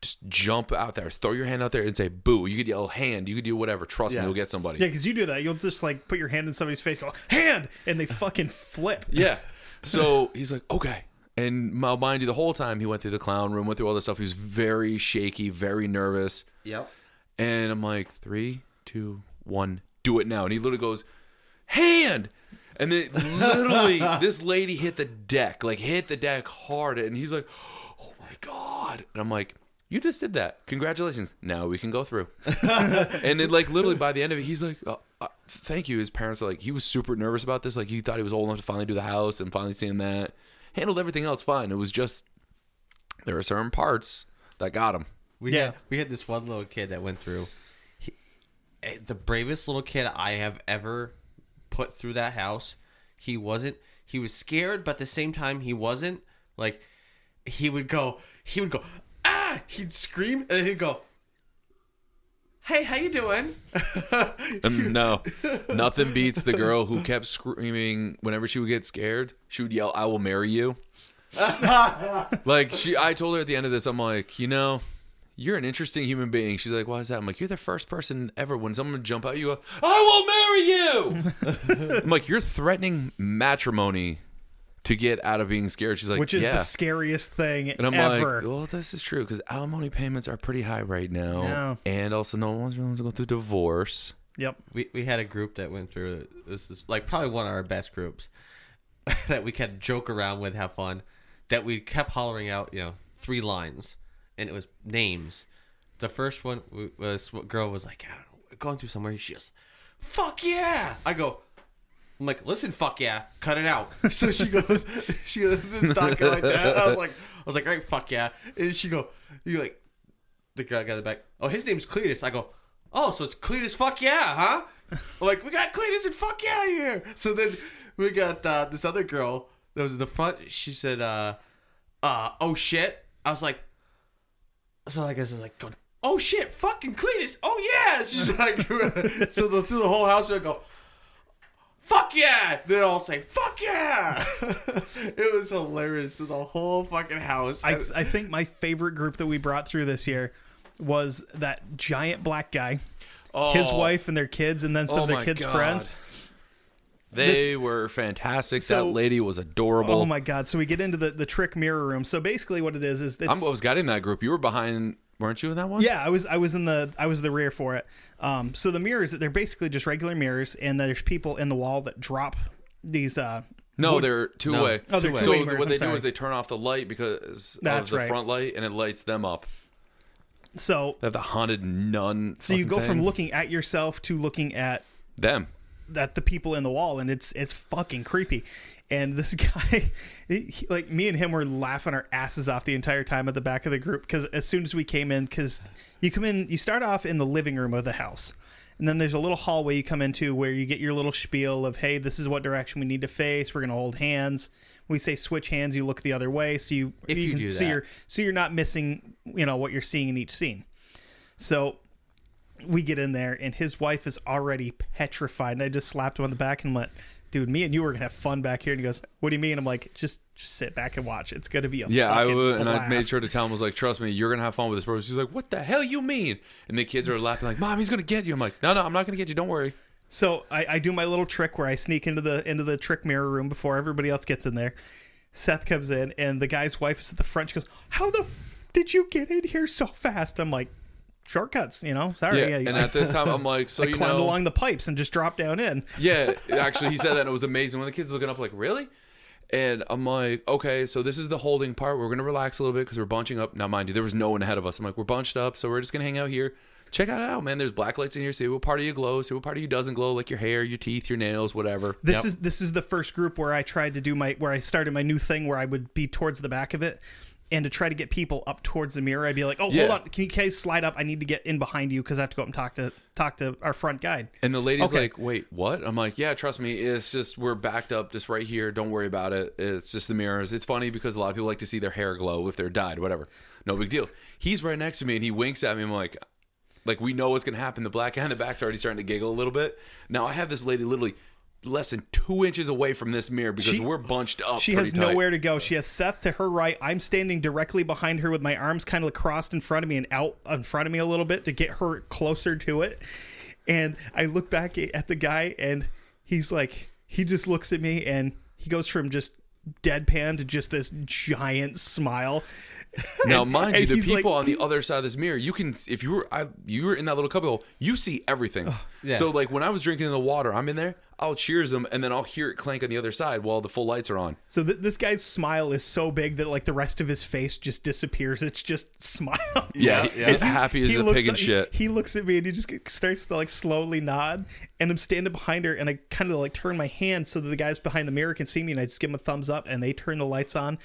just jump out there, throw your hand out there and say boo. You could yell hand. You could do whatever. Trust Yeah. me, you'll get somebody. Yeah, because you do that. You'll just like put your hand in somebody's face, go hand, and they fucking flip. Yeah. So he's like, okay. And mind you, the whole time he went through the clown room, went through all this stuff. He was very shaky, very nervous. yep. And I'm like, three, two, one, do it now. And he literally goes, hand. And then literally, this lady hit the deck, like hit the deck hard. And he's like, oh my God. And I'm like, you just did that. Congratulations. Now we can go through. and then, like, literally by the end of it, he's like, uh, uh, thank you. His parents are like, he was super nervous about this. Like, he thought he was old enough to finally do the house and finally seeing that. Handled everything else fine. It was just, there are certain parts that got him. We Yeah. had we had this one little kid that went through. He, eh, the bravest little kid I have ever put through that house. He wasn't. He was scared, but at the same time, he wasn't. Like he would go. He would go. Ah! He'd scream, and he'd go. Hey, how you doing? Um, no, nothing beats the girl who kept screaming whenever she would get scared. She would yell, "I will marry you." like she, I told her at the end of this, I'm like, you know, you're an interesting human being. She's like, why is that? I'm like, you're the first person ever when someone jump out, you go, I will marry you. I'm like, you're threatening matrimony to get out of being scared. She's like, which is yeah. the scariest thing And I'm ever. like, well, this is true because alimony payments are pretty high right now, Yeah. and also no one wants to go through divorce. yep. we we had a group that went through. This is like probably one of our best groups that we could joke around with, have fun. That we kept hollering out, you know, three lines, and it was names. The first one was what girl was like, I don't know, going through somewhere. She goes, "Fuck yeah!" I go. I'm like, listen, fuck yeah, cut it out. So she goes, she goes, talking like that. I was like, I was like, all right, fuck yeah. And she go, you like, the guy got the back. Oh, his name's Cletus. I go, oh, so it's Cletus. Fuck yeah, huh? I'm like, we got Cletus and fuck yeah here. So then we got uh, this other girl that was in the front. She said, uh, uh, oh shit. I was like, so I guess I was like going, oh shit, fucking Cletus. Oh yeah. She's like, so the, through the whole house we go. Fuck yeah! They all say "fuck yeah!" it was hilarious to the whole fucking house. I, I think my favorite group that we brought through this year was that giant black guy, his Oh. wife and their kids, and then some Oh of their kids' God. friends. They were fantastic. So- that lady was adorable. Oh my god! So we get into the the trick mirror room. So basically, what it is is it's, I'm, I was got in that group. You were behind, weren't you in that one? Yeah, I was I was in the I was the rear for it. Um, so the mirrors they're basically just regular mirrors, and there's people in the wall that drop these. Uh, No, wood- they're two No. way. Oh, they're so two-way mirrors, what I'm they do sorry. is they turn off the light because That's of the right. front light, and it lights them up. so They have the haunted nun. so you fucking go from looking at yourself to looking at them. At the people in the wall, and it's it's fucking creepy. And this guy, he- like me and him, were laughing our asses off the entire time at the back of the group because as soon as we came in, because you come in, you start off in the living room of the house. And then there's a little hallway you come into where you get your little spiel of, hey, this is what direction we need to face. We're gonna hold hands. We say switch hands. You look the other way, so you If you can see so you're so you're not missing, you know, what you're seeing in each scene. So we get in there and his wife is already petrified and i just slapped him on the back and went dude me and you are gonna have fun back here and he goes what do you mean i'm like just, just sit back and watch it's gonna be a Yeah, I would, and I made sure to tell him, I was like, trust me, you're gonna have fun with this bro. She's like, what the hell you mean? And the kids are laughing like, mom, he's gonna get you. I'm like, no, no, I'm not gonna get you. Don't worry. so I, I do my little trick where i sneak into the into the trick mirror room before everybody else gets in there seth comes in and the guy's wife is at the front she goes how the f- did you get in here so fast i'm like shortcuts you know sorry Yeah, I, and at this time, I'm like, so I you climbed know, along the pipes and just dropped down in Yeah, actually, he said that and it was amazing. When the kids looking up, like, really? And I'm like, okay, so this is the holding part. We're gonna relax a little bit because we're bunching up. Now, mind you, there was no one ahead of us. I'm like, we're bunched up, so we're just gonna hang out here. Check it out, man. There's black lights in here. See what part of you glows. See what part of you doesn't glow, like your hair, your teeth, your nails, whatever. This Yep. is this is the first group where I tried to do my where I started my new thing where I would be towards the back of it and to try to get people up towards the mirror, I'd be like, "Oh, Yeah. hold on, can you guys slide up? I need to get in behind you because I have to go up and talk to talk to our front guide." And the lady's Okay. like, wait, what? I'm like, yeah, trust me. It's just, we're backed up just right here. Don't worry about it. It's just the mirrors. It's funny because a lot of people like to see their hair glow if they're dyed, whatever. No big deal. He's right next to me and he winks at me. I'm like, like we know what's going to happen. The black guy in the back's already starting to giggle a little bit. Now I have this lady literally less than two inches away from this mirror because She- we're bunched up. She has tight. nowhere to go. She has Seth to her right. I'm standing directly behind her with my arms kind of crossed in front of me and out in front of me a little bit to get her closer to it. And I look back at the guy and he's like, he just looks at me and he goes from just deadpan to just this giant smile. Now, And- mind you, the he's like- people on the other side of this mirror, you can, if you were, I, you were in that little cubbyhole, you see everything. yeah. So, like when I was drinking the water, I'm in there, I'll cheers them, and then I'll hear it clank on the other side while the full lights are on. So th- this guy's smile is so big that like the rest of his face just disappears. It's just smile. Yeah, Yeah, he- happy as a looks pig and at- shit. He, he looks at me and he just starts to like slowly nod. And I'm standing behind her and I kind of like turn my hand so that the guys behind the mirror can see me. And I just give them a thumbs up and they turn the lights on.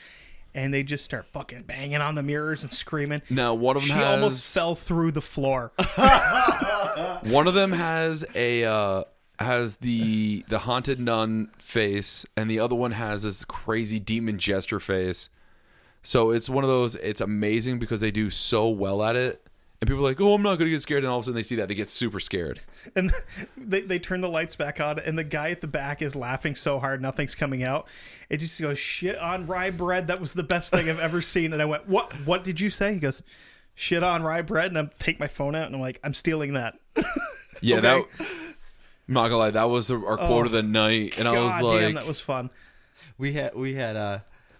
And they just start fucking banging on the mirrors and screaming. Now, one of them She has almost fell through the floor. one of them has a uh, has the the haunted nun face, and the other one has this crazy demon gesture face. So it's one of those. It's amazing because they do so well at it, and people are like, "Oh, I'm not gonna get scared," and all of a sudden they see that they get super scared. and they, they turn the lights back on and the guy at the back is laughing so hard nothing's coming out it just goes shit on rye bread that was the best thing i've ever seen and i went what what did you say he goes shit on rye bread and i take my phone out and i'm like i'm stealing that Yeah, Okay. that. I'm not gonna lie, that was the, our quote of the night, and I was like, damn that was fun We had we had uh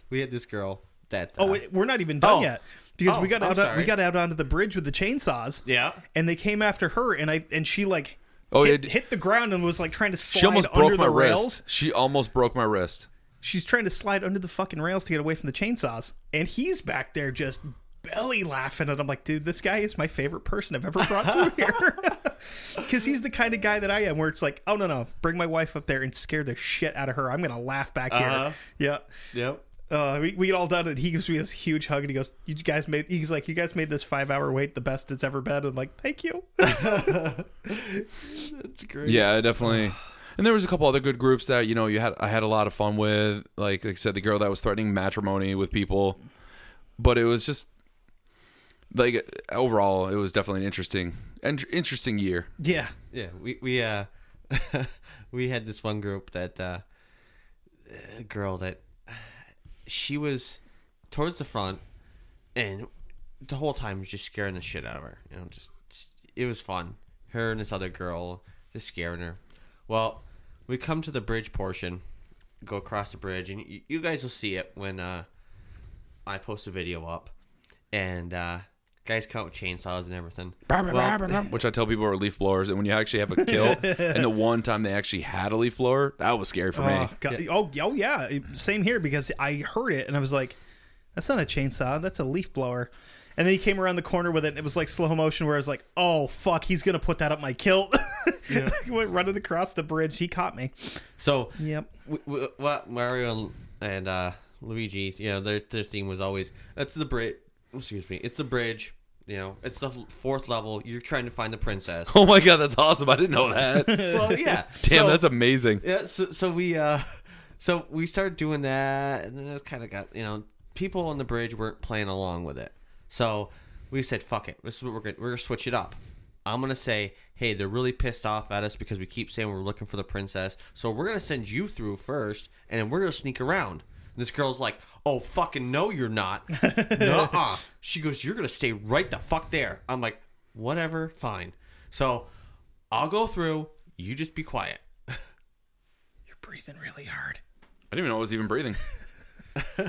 we had this girl that oh uh, wait, we're not even done Oh. yet because we Oh, got I'm out we got out onto the bridge with the chainsaws yeah and they came after her and i and she like Oh, hit, it- hit the ground and was like trying to slide she almost under broke my the rails wrist. She almost broke my wrist. she's trying to slide under the fucking rails to get away from the chainsaws and he's back there just belly laughing and i'm like dude this guy is my favorite person i've ever brought through here because he's the kind of guy that i am where it's like oh no no bring my wife up there and scare the shit out of her i'm gonna laugh back Uh-huh. here yeah yep uh, we, we get all done and he gives me this huge hug and he goes you guys made he's like you guys made this five hour wait the best it's ever been i'm like thank you that's great Yeah, definitely. And there was a couple other good groups that you know you had. I had a lot of fun with. Like, like I said, the girl that was threatening matrimony with people, but it was just like overall, it was definitely an interesting, and interesting year. yeah. Yeah we we uh we had this one group that uh a girl that she was towards the front and the whole time was just scaring the shit out of her you know just it was fun. Her and this other girl just scaring her. Well we come to the bridge portion, go across the bridge, and you, you guys will see it when uh, I post a video up, and uh, guys come out with chainsaws and everything. Well, Which I tell people are leaf blowers, and when you actually have a kill, and the one time they actually had a leaf blower, that was scary for me. Oh, God. oh, oh, yeah. Same here because I heard it and I was like, that's not a chainsaw. That's a leaf blower. And then he came around the corner with it and it was like slow motion where I was like, oh, fuck, he's going to put that up my kilt. Yeah. went running across the bridge. He caught me. So Yep. w- w- what Mario and uh, Luigi, you know, their their theme was always that's the bridge. Excuse me, it's the bridge. You know, it's the fourth level. You're trying to find the princess. Oh my god, that's awesome! I didn't know that. well, yeah. Damn, So- that's amazing. Yeah, so, so we uh so we started doing that and then it kind of got, you know, people on the bridge weren't playing along with it. So we said, "Fuck it. This is what we're to we're to switch it up." I'm to say, "Hey, they're really pissed off at us because we keep saying we're looking for the princess. So we're to send you through first and then we're to sneak around." And this girl's like, "Oh, fucking no, you're not." Nuh-uh. She goes, "You're going to stay right the fuck there." I'm like, "Whatever, fine." So I'll go through, you just be quiet. You're breathing really hard. I didn't even know I was even breathing.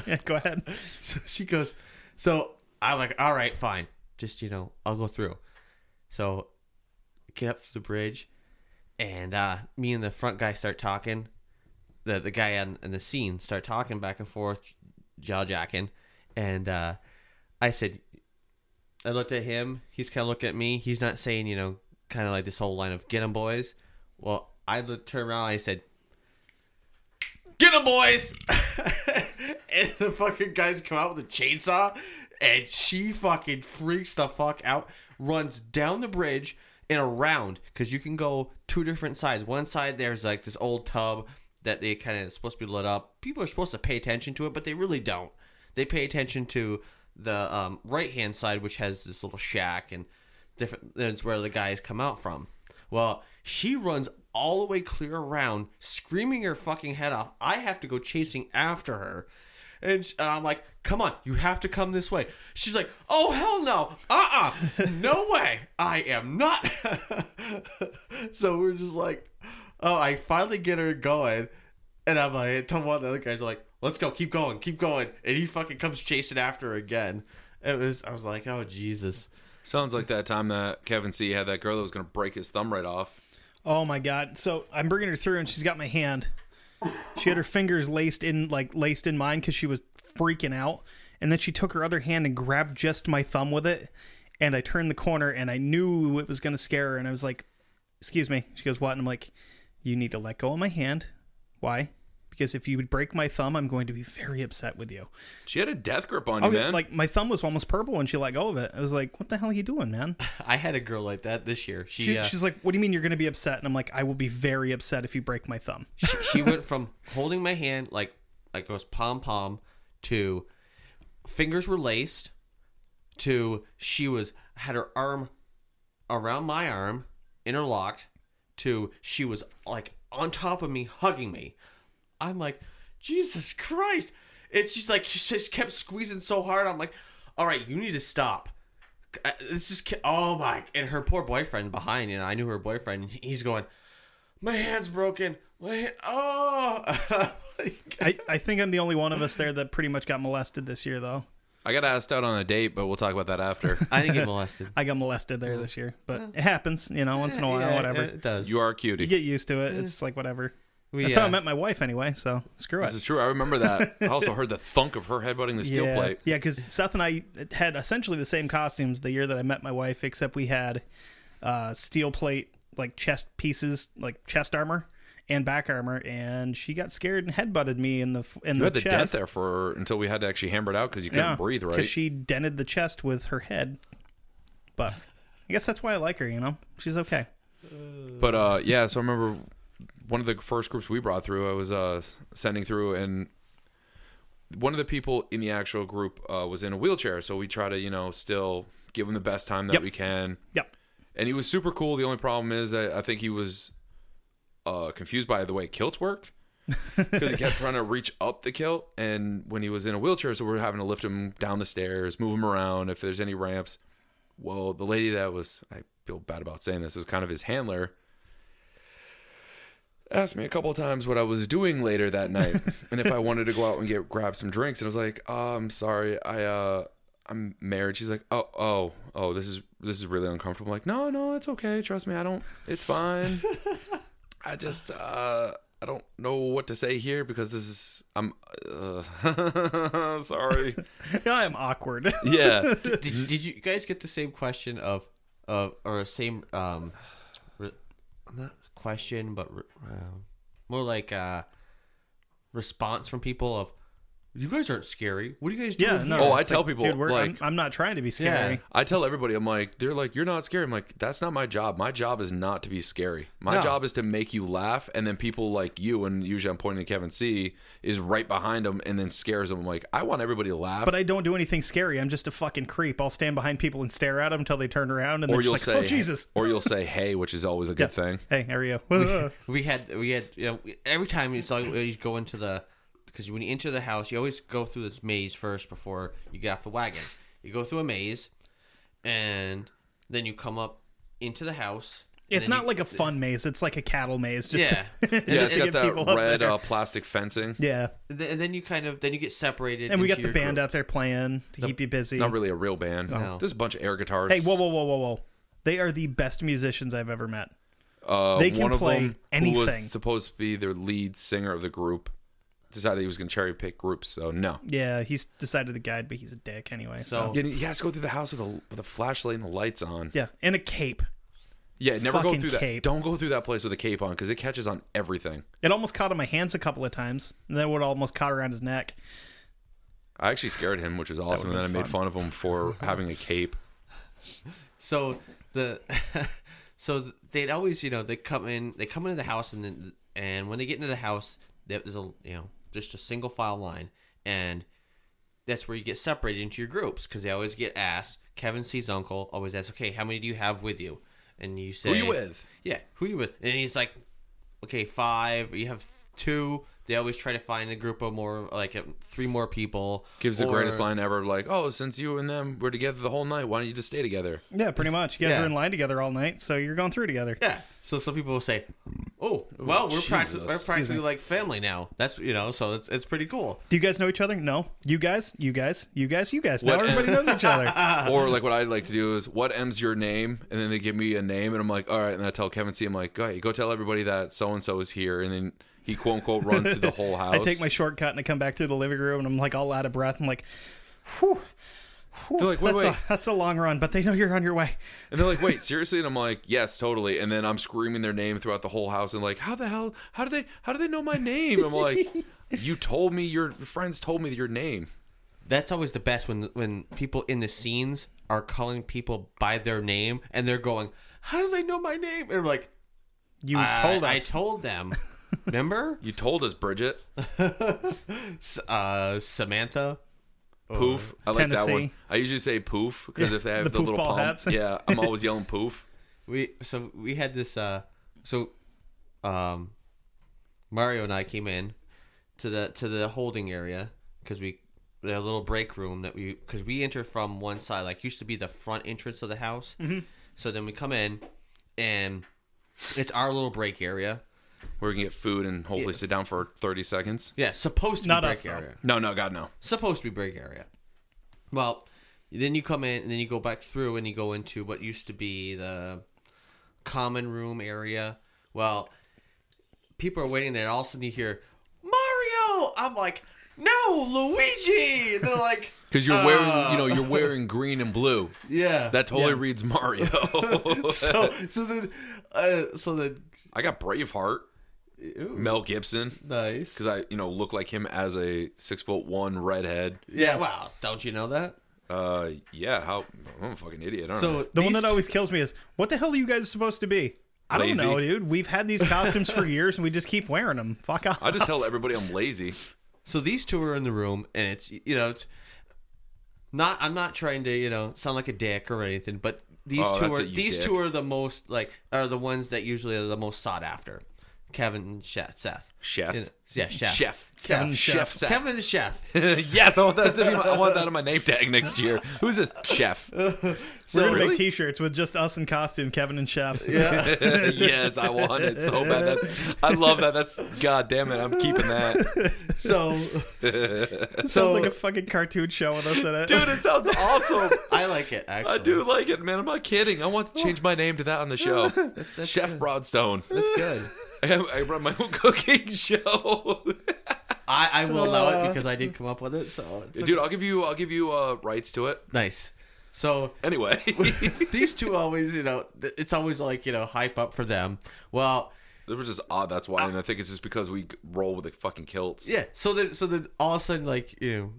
Yeah, go ahead. So she goes, so I'm like, all right, fine. Just, you know, I'll go through. So get up to the bridge and uh, me and the front guy start talking. The the guy on in the scene start talking back and forth, jaw jacking. And uh, I said, I looked at him. He's kind of looking at me. He's not saying, you know, kind of like this whole line of "get 'em, boys." Well, I turned around. I said, "Get 'em, boys!" and the fucking guys come out with a chainsaw, and she fucking freaks the fuck out. Runs down the bridge and around because you can go two different sides. One side there's like this old tub that they kind of supposed to be lit up. People are supposed to pay attention to it, but they really don't. They pay attention to the um, right hand side, which has this little shack and different. That's where the guys come out from. Well, she runs all the way clear around, screaming her fucking head off. I have to go chasing after her. And, I'm like, come on, you have to come this way. She's like, oh, hell no. Uh uh No way. I am not. so we're just like, oh, I finally get her going. And I'm like, I told one of the other guys, like, let's go, keep going, keep going. And he fucking comes chasing after her again. It was, I was like, oh, Jesus. Sounds like that time that Kevin C had that girl that was gonna break his thumb right off. Oh my god! So I'm bringing her through, and she's got my hand. She had her fingers laced in, like laced in mine, because she was freaking out. And then she took her other hand and grabbed just my thumb with it. And I turned the corner, and I knew it was gonna scare her. And I was like, "Excuse me." She goes, "What?" And I'm like, "You need to let go of my hand. Why? Because if you would break my thumb, I'm going to be very upset with you." She had a death grip on you, man. like my thumb was almost purple when she let go of it. I was like, "What the hell are you doing, man?" I had a girl like that this year. She, She, uh, She's like, "What do you mean you're going to be upset?" And I'm like, "I will be very upset if you break my thumb." she, she went from holding my hand like like it was pom pom to fingers were laced to she was had her arm around my arm interlocked to she was like on top of me hugging me. I'm like jesus christ. It's just like she just kept squeezing so hard. I'm like all right you need to stop. Uh, this is oh my and her poor boyfriend behind know i knew her boyfriend and he's going my hand's broken. My hand, oh, I, I think I'm the only one of us there that pretty much got molested this year, though. I got asked out on a date, but we'll talk about that after. I didn't get molested. I got molested there this year, but it happens, you know, once in a while, Yeah, whatever. It does. you are a cutie. You get used to it. It's like whatever. We, That's how I uh, met my wife, anyway. So screw it. This is true. I remember that. I also heard the thunk of her headbutting the steel yeah, plate. yeah, because Seth and I had essentially the same costumes the year that I met my wife, except we had uh, steel plate like chest pieces, like chest armor and back armor, and she got scared and headbutted me in the in You the had the dent chest. there for until we had to actually hammer it out because you couldn't breathe right. Because she dented the chest with her head. But I guess that's why I like her. You know, she's okay. But uh, yeah, so I remember one of the first groups we brought through. I was uh, sending through, and one of the people in the actual group uh, was in a wheelchair. So we try to, you know, still give him the best time that Yep. we can. Yep. And he was super cool. The only problem is that I think he was uh, confused by the way kilts work because he kept trying to reach up the kilt, and when he was in a wheelchair, so we are having to lift him down the stairs, move him around if there's any ramps. Well, the lady that was I feel bad about saying this was kind of his handler. asked me a couple of times what I was doing later that night and if I wanted to go out and get grab some drinks. And I was like, oh, I'm sorry, I uh, I'm married. She's like, oh, oh, oh, this is this is really uncomfortable. I'm like, no, no, it's okay. Trust me, I don't. It's fine. I just uh, I don't know what to say here because this is I'm uh, sorry. I'm awkward. Yeah, did, did you guys get the same question of, of or same um, re, not question, but re, um, more like uh, response from people of, you guys aren't scary. What are you guys doing? yeah, no. Oh, I it's tell people, dude, we're, like- I'm, I'm not trying to be scary. Yeah. I tell everybody, I'm like, they're like, you're not scary. I'm like, that's not my job. My job is not to be scary. My No. job is to make you laugh, and then people like you, and usually I'm pointing to Kevin C, is right behind them and then scares them. I'm like, I want everybody to laugh. But I don't do anything scary. I'm just a fucking creep. I'll stand behind people and stare at them until they turn around and or they're you'll just like, oh, say, "Oh Jesus!" or you'll say, hey, which is always a good thing. Hey, how are you? we had we had you know every time it's like you go into the because when you enter the house you always go through this maze first before you get off the wagon you go through a maze and then you come up into the house it's not you- like a fun maze. It's like a cattle maze. Just Yeah. to, Yeah, just Yeah, to it's get got that red uh, plastic fencing. yeah, and then- and then you kind of then you get separated and we got the band group. out there playing to keep you busy. Not really a real band. No. There's a bunch of air guitars. Hey, whoa, whoa, whoa, whoa, whoa! They are the best musicians I've ever met. Uh, They can one of play them, Who was supposed to be their lead singer of the group decided he was going to cherry pick groups. So no. Yeah, he's decided to guide, but he's a dick anyway. So, So- Yeah, he has to go through the house with a with a flashlight and the lights on. yeah, and a cape. Yeah, never go Fucking through that. cape. Don't go through that place with a cape on because it catches on everything. It almost caught on my hands a couple of times, and then it would almost caught around his neck. I actually scared him, which was awesome, and then I would've made fun of him for having a cape. so the so they'd always you know they come in they come into the house and then and when they get into the house there- there's a you know just a single file line and that's where you get separated into your groups because they always get asked kevin c's uncle always asks okay how many do you have with you and you say Who you with? yeah who you with and he's like okay five you have two they always try to find a group of more like uh, three more people Gives the greatest line ever. Like, oh, since you and them were together the whole night, why don't you just stay together? Yeah, pretty much. You guys Yeah. were in line together all night, so you're going through together. Yeah. So some people will say, "Oh, well, we're practically, we're practically like family now." That's you know, so it's it's pretty cool. Do you guys know each other? No. You guys, you guys, you guys, you guys. Now What- everybody knows each other. or like what I'd like to do is, what M's your name? And then they give me a name, and I'm like, all right. And I tell Kevin C, I'm like, go ahead, go tell everybody that so and so is here, and then he quote unquote runs through the whole house. I take my shortcut and I come back through the living room and I'm like all out of breath. I'm like, whew, whew, They're like, wait, that's, wait. A, that's a long run, but they know you're on your way. And they're like, wait, seriously? And I'm like, yes, totally. And then I'm screaming their name throughout the whole house and like, how the hell, how do they, how do they know my name? I'm like, you told me, your friends told me your name. That's always the best when when people in the scenes are calling people by their name and they're going, "How do they know my name?" And I'm like, You I, told I told them. Remember, You told us, Bridget. Uh, Samantha. Poof. I like that one. I usually say poof because if they have the the, poof little ball pump, hats. yeah, I'm always yelling poof. We so we had this. Uh, so, um, Mario and I came in to the to the holding area because we the little break room that we because we enter from one side like used to be the front entrance of the house. Mm-hmm. So then we come in and it's our little break area. Where we can get food and hopefully sit down for 30 seconds. Yeah, supposed to Not be break us, though. area. No, no, God, no. Supposed to be break area. Well, then you come in and then you go back through and you go into what used to be the common room area. Well, people are waiting there, and all of a sudden you hear Mario. I'm like, no, Luigi. And they're like, Because you're wearing, you know, you're wearing green and blue. yeah. That totally Yeah. reads Mario. so so then uh, so then I got Braveheart, Mel Gibson, nice. because I, you know, look like him as a six foot one redhead. Yeah. Wow. Don't you know that? Uh, yeah. How? I'm a fucking idiot. I don't know. So The one that always kills me is what the hell are you guys supposed to be? I don't Lazy. know, dude. We've had these costumes for years and we just keep wearing them. Fuck off. I just tell everybody I'm lazy. So these two are in the room, and it's you know it's not. I'm not trying to you know sound like a dick or anything, but these Oh, two are these dick. two are the most like are the ones that usually are the most sought after Kevin Chef, Seth. Chef. Yeah, Chef. Chef. Kevin Yeah. Chef. Seth. Kevin and Chef. yes, I want that to be. My, I want that on my name tag next year. Who's this chef? We're gonna really? make T-shirts with just us in costume, Kevin and Chef. Yeah. yes, I want it so bad. That's, I love that. That's god damn it. I'm keeping that, So It sounds like a fucking cartoon show with us in it. dude. It sounds awesome. I like it. Actually, I do like it, man. I'm not kidding. I want to change my name to that on the show. that's Chef good. Broadstone. That's good. I, I run my own cooking show. I, I will allow it because I did come up with it. So it's Dude, I'll give you. I'll give you uh, rights to it. nice. So Anyway, these two always, you know, it's always like you know hype up for them. Well, it was just odd. That's why, and I think it's just because we roll with the fucking kilts. yeah. So then, so then all of a sudden, like you know,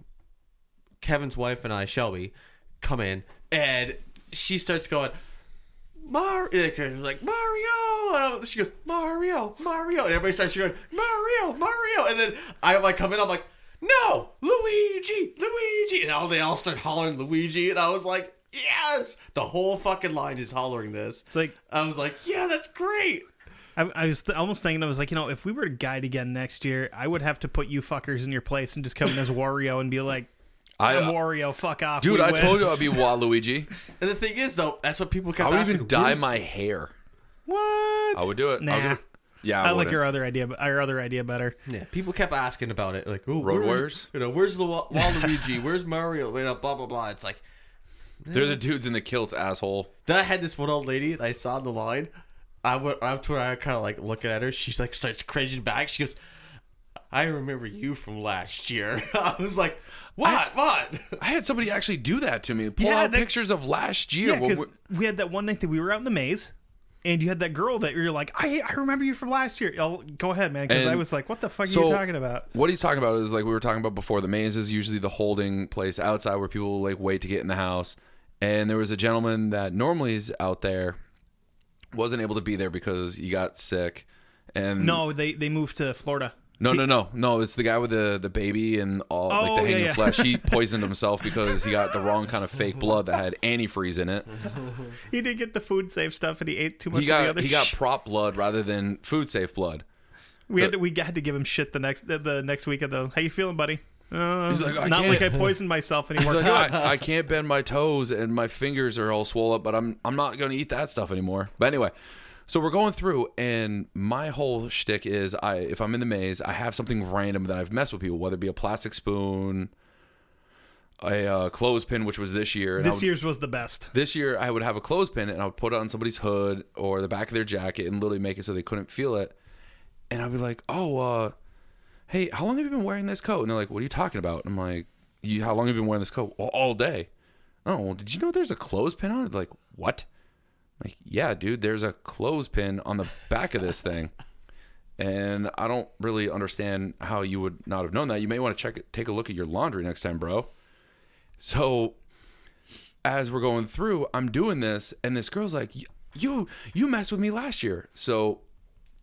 Kevin's wife and I, Shelby, come in and she starts going. Mario, like Mario. She goes Mario, Mario, and everybody starts going Mario, Mario, and then I like come in. I'm like, no, Luigi, Luigi, and all they all start hollering Luigi, and I was like, yes, the whole fucking line is hollering this. It's like I was like, yeah, that's great. I, I was th- almost thinking I was like, you know, if we were to guide again next year, I would have to put you fuckers in your place and just come in as Wario and be like, I, I'm uh, Wario, fuck off, dude, we I win." told you I'd be Waluigi. And the thing is, though, that's what people kept asking. I would asking. even dye "Where's- my hair. What? I would do it. I would do Nah. it. Yeah, I, like your other idea, but our other idea better. Yeah, people kept asking about it, like, oh, Road where- Warriors? You know, where's the Wa- Waluigi? Where's Mario? You know, blah blah blah. It's like. They're the dudes in the kilts, asshole. Then I had this one old lady that I saw in the line. I went up to her. I kind of like looking at her. She's like starts cringing back. She goes, "I remember you from last year." I was like, "What? what?" I had somebody actually do that to me. Pull Yeah, out that- pictures of last year. Yeah, because we- had that one night that we were out in the maze, and you had that girl that you're like, I, I remember you from last year. I'll, go ahead, man, because I was like, what the fuck are you talking about? What he's talking about is like we were talking about before. The maze is usually the holding place outside where people like wait to get in the house. And there was a gentleman that normally is out there, wasn't able to be there because he got sick. And No, they they moved to Florida. No, no, no, no. It's the guy with the the baby and all like Oh, the yeah, hanging yeah. flesh. He poisoned himself because he got the wrong kind of fake blood that had antifreeze in it. He didn't get the food safe stuff, and he ate too much He of the got he got prop blood rather than food safe blood. we had to, we had to give him shit the next the, the next weekend though. How you feeling, buddy? Uh, He's like, I not can't- like I poisoned myself He's anymore. like, I, I can't bend my toes and my fingers are all swollen up, but I'm I'm not gonna eat that stuff anymore. But anyway, so we're going through, and my whole shtick is, I if I'm in the maze, I have something random that I've messed with people, whether it be a plastic spoon, a uh, clothespin, which was this year. and I this would- year's was the best. this year I would have a clothespin and I would put it on somebody's hood or the back of their jacket and literally make it so they couldn't feel it. And I'd be like, "Oh, uh, hey, how long have you been wearing this coat?" And they're like, "What are you talking about?" And I'm like, "You, how long have you been wearing this coat?" "All- all day. Oh, well, did you know there's a clothespin on it? Like, what? Like, yeah, dude, there's a clothespin on the back of this thing. And I don't really understand how you would not have known that. You may want to check it, take a look at your laundry next time, bro. So as we're going through, I'm doing this, and this girl's like, "You, you messed with me last year." So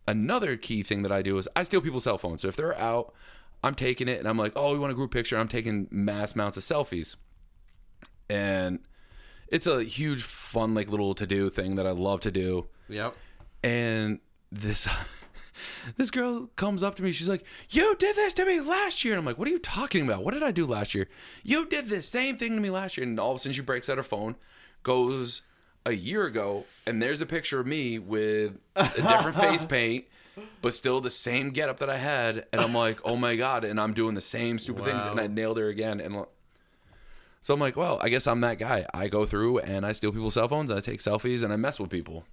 another key thing that I do is I steal people's cell phones. So if they're out, I'm taking it, and I'm like, "Oh, we want a group picture?" I'm taking mass amounts of selfies, and it's a huge, fun, like little to do thing that I love to do. Yep. and this this girl comes up to me. She's like you did this to me last year. And i'm like what are you talking about? What did i do last year? You did the same thing to me last year. And all of a sudden she breaks out her phone goes a year ago and there's a picture of me with a different face paint but still the same getup that i had. And i'm like oh my god. And i'm doing the same stupid things and i nailed her again. And so i'm like well i guess i'm that guy i go through and i steal people's cell phones i take selfies and i mess with people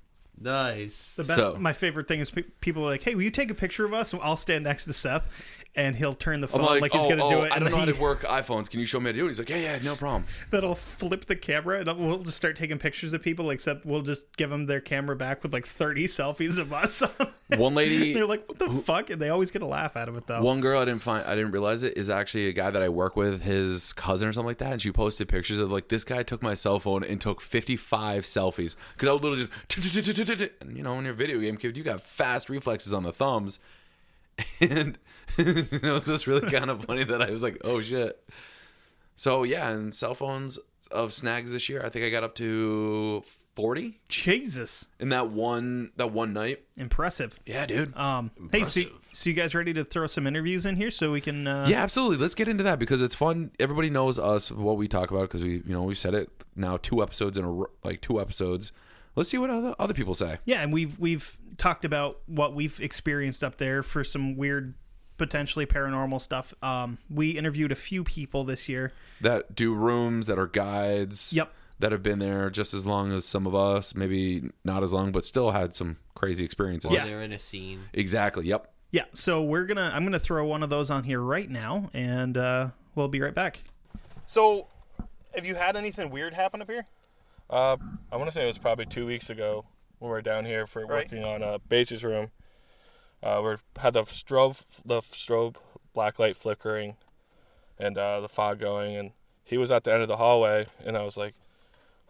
Nice. The best, So- my favorite thing is pe- people are like, "Hey, will you take a picture of us?" I'll stand next to Seth, and he'll turn the phone like, like, he's oh, gonna oh, do it, I don't know how to work iPhones. Can you show me how to do it? He's like, yeah, yeah, no problem. then I'll flip the camera, and we'll just start taking pictures of people. Except we'll just give them their camera back with like thirty selfies of us. One lady, They're like, "What the fuck?" And they always get a laugh out of it though. one girl I didn't find, I didn't realize it is actually a guy that I work with, his cousin or something like that. And she posted pictures of like this guy took my cell phone and took 55 selfies because I would literally just, and you know, when you're a video game kid, you got fast reflexes on the thumbs, and it was just really kind of funny that I was like, oh shit. So yeah, and cell phones of snags this year, I think I got up to 40 Jesus, in that one that one night. impressive. Yeah, dude. Um, hey, so, so you guys ready to throw some interviews in here so we can? Uh, yeah, absolutely. Let's get into that because it's fun. Everybody knows us, what we talk about because we, you know, we've said it now two episodes in a like two episodes. Let's see what other other people say. Yeah, and we've we've talked about what we've experienced up there for some weird, potentially paranormal stuff. Um, we interviewed a few people this year. That do rooms that are guides. Yep. That have been there just as long as some of us, maybe not as long, but still had some crazy experiences. Yeah. they're in a scene. Exactly. Yep. Yeah, so we're gonna I'm gonna throw one of those on here right now, and uh, we'll be right back. So, have you had anything weird happen up here? Uh, I want to say it was probably two weeks ago when we were down here for Right. working on a Bates' room. Uh, we had the strobe, the strobe black light flickering, and uh, the fog going, and he was at the end of the hallway, and I was like,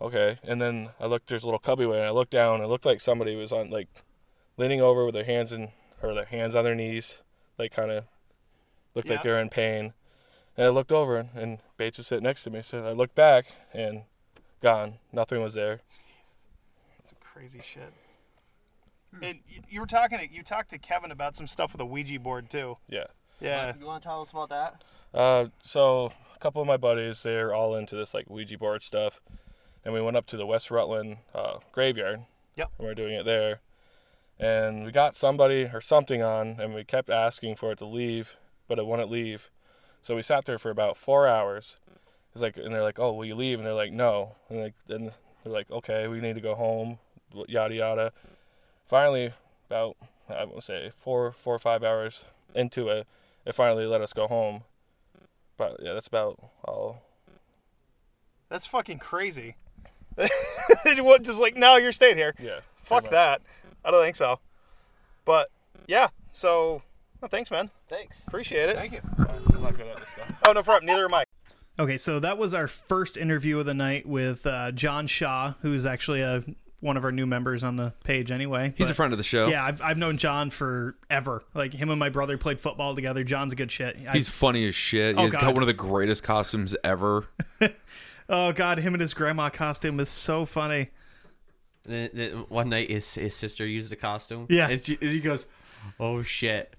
okay. And then I looked, there's a little cubby and I looked down, and it looked like somebody was on like leaning over with their hands in or their hands on their knees, like kind of looked Yeah. like they're in pain. And I looked over, and Bates was sitting next to me. So I looked back, and gone. Nothing was there. That's some crazy shit. And you, you were talking to you talked to Kevin about some stuff with a Ouija board too. Yeah. Yeah. You want to tell us about that? Uh, so a couple of my buddies, they're all into this like Ouija board stuff, and we went up to the West Rutland uh, graveyard. Yep. And we are doing it there, and we got somebody or something on, and we kept asking for it to leave, but it wouldn't leave. So we sat there for about four hours. It's like, and they're like, "Oh, will you leave?" And they're like, "No." And like, then they're like, "Okay, we need to go home." Yada yada. Finally, about I won't say four, four or five hours into it, it finally let us go home. But yeah, that's about all. That's fucking crazy. what just like no, you're staying here. Yeah. Fuck that. I don't think so. But yeah, so well, thanks, man. Thanks. Appreciate it. Thank you. Sorry, I'm not good at this stuff. Oh, no problem. Neither am I. Okay, so that was our first interview of the night with uh, John Shaw, who's actually a one of our new members on the page. Anyway, He's But- a friend of the show. Yeah, I've, I've known John forever. Like him and my brother played football together. John's a good shit. I- He's funny as shit. Oh, He's God. got one of the greatest costumes ever. oh god, him and his grandma costume is so funny. And then, then one night, his his sister used the costume. Yeah. and, she, and he goes, "Oh shit."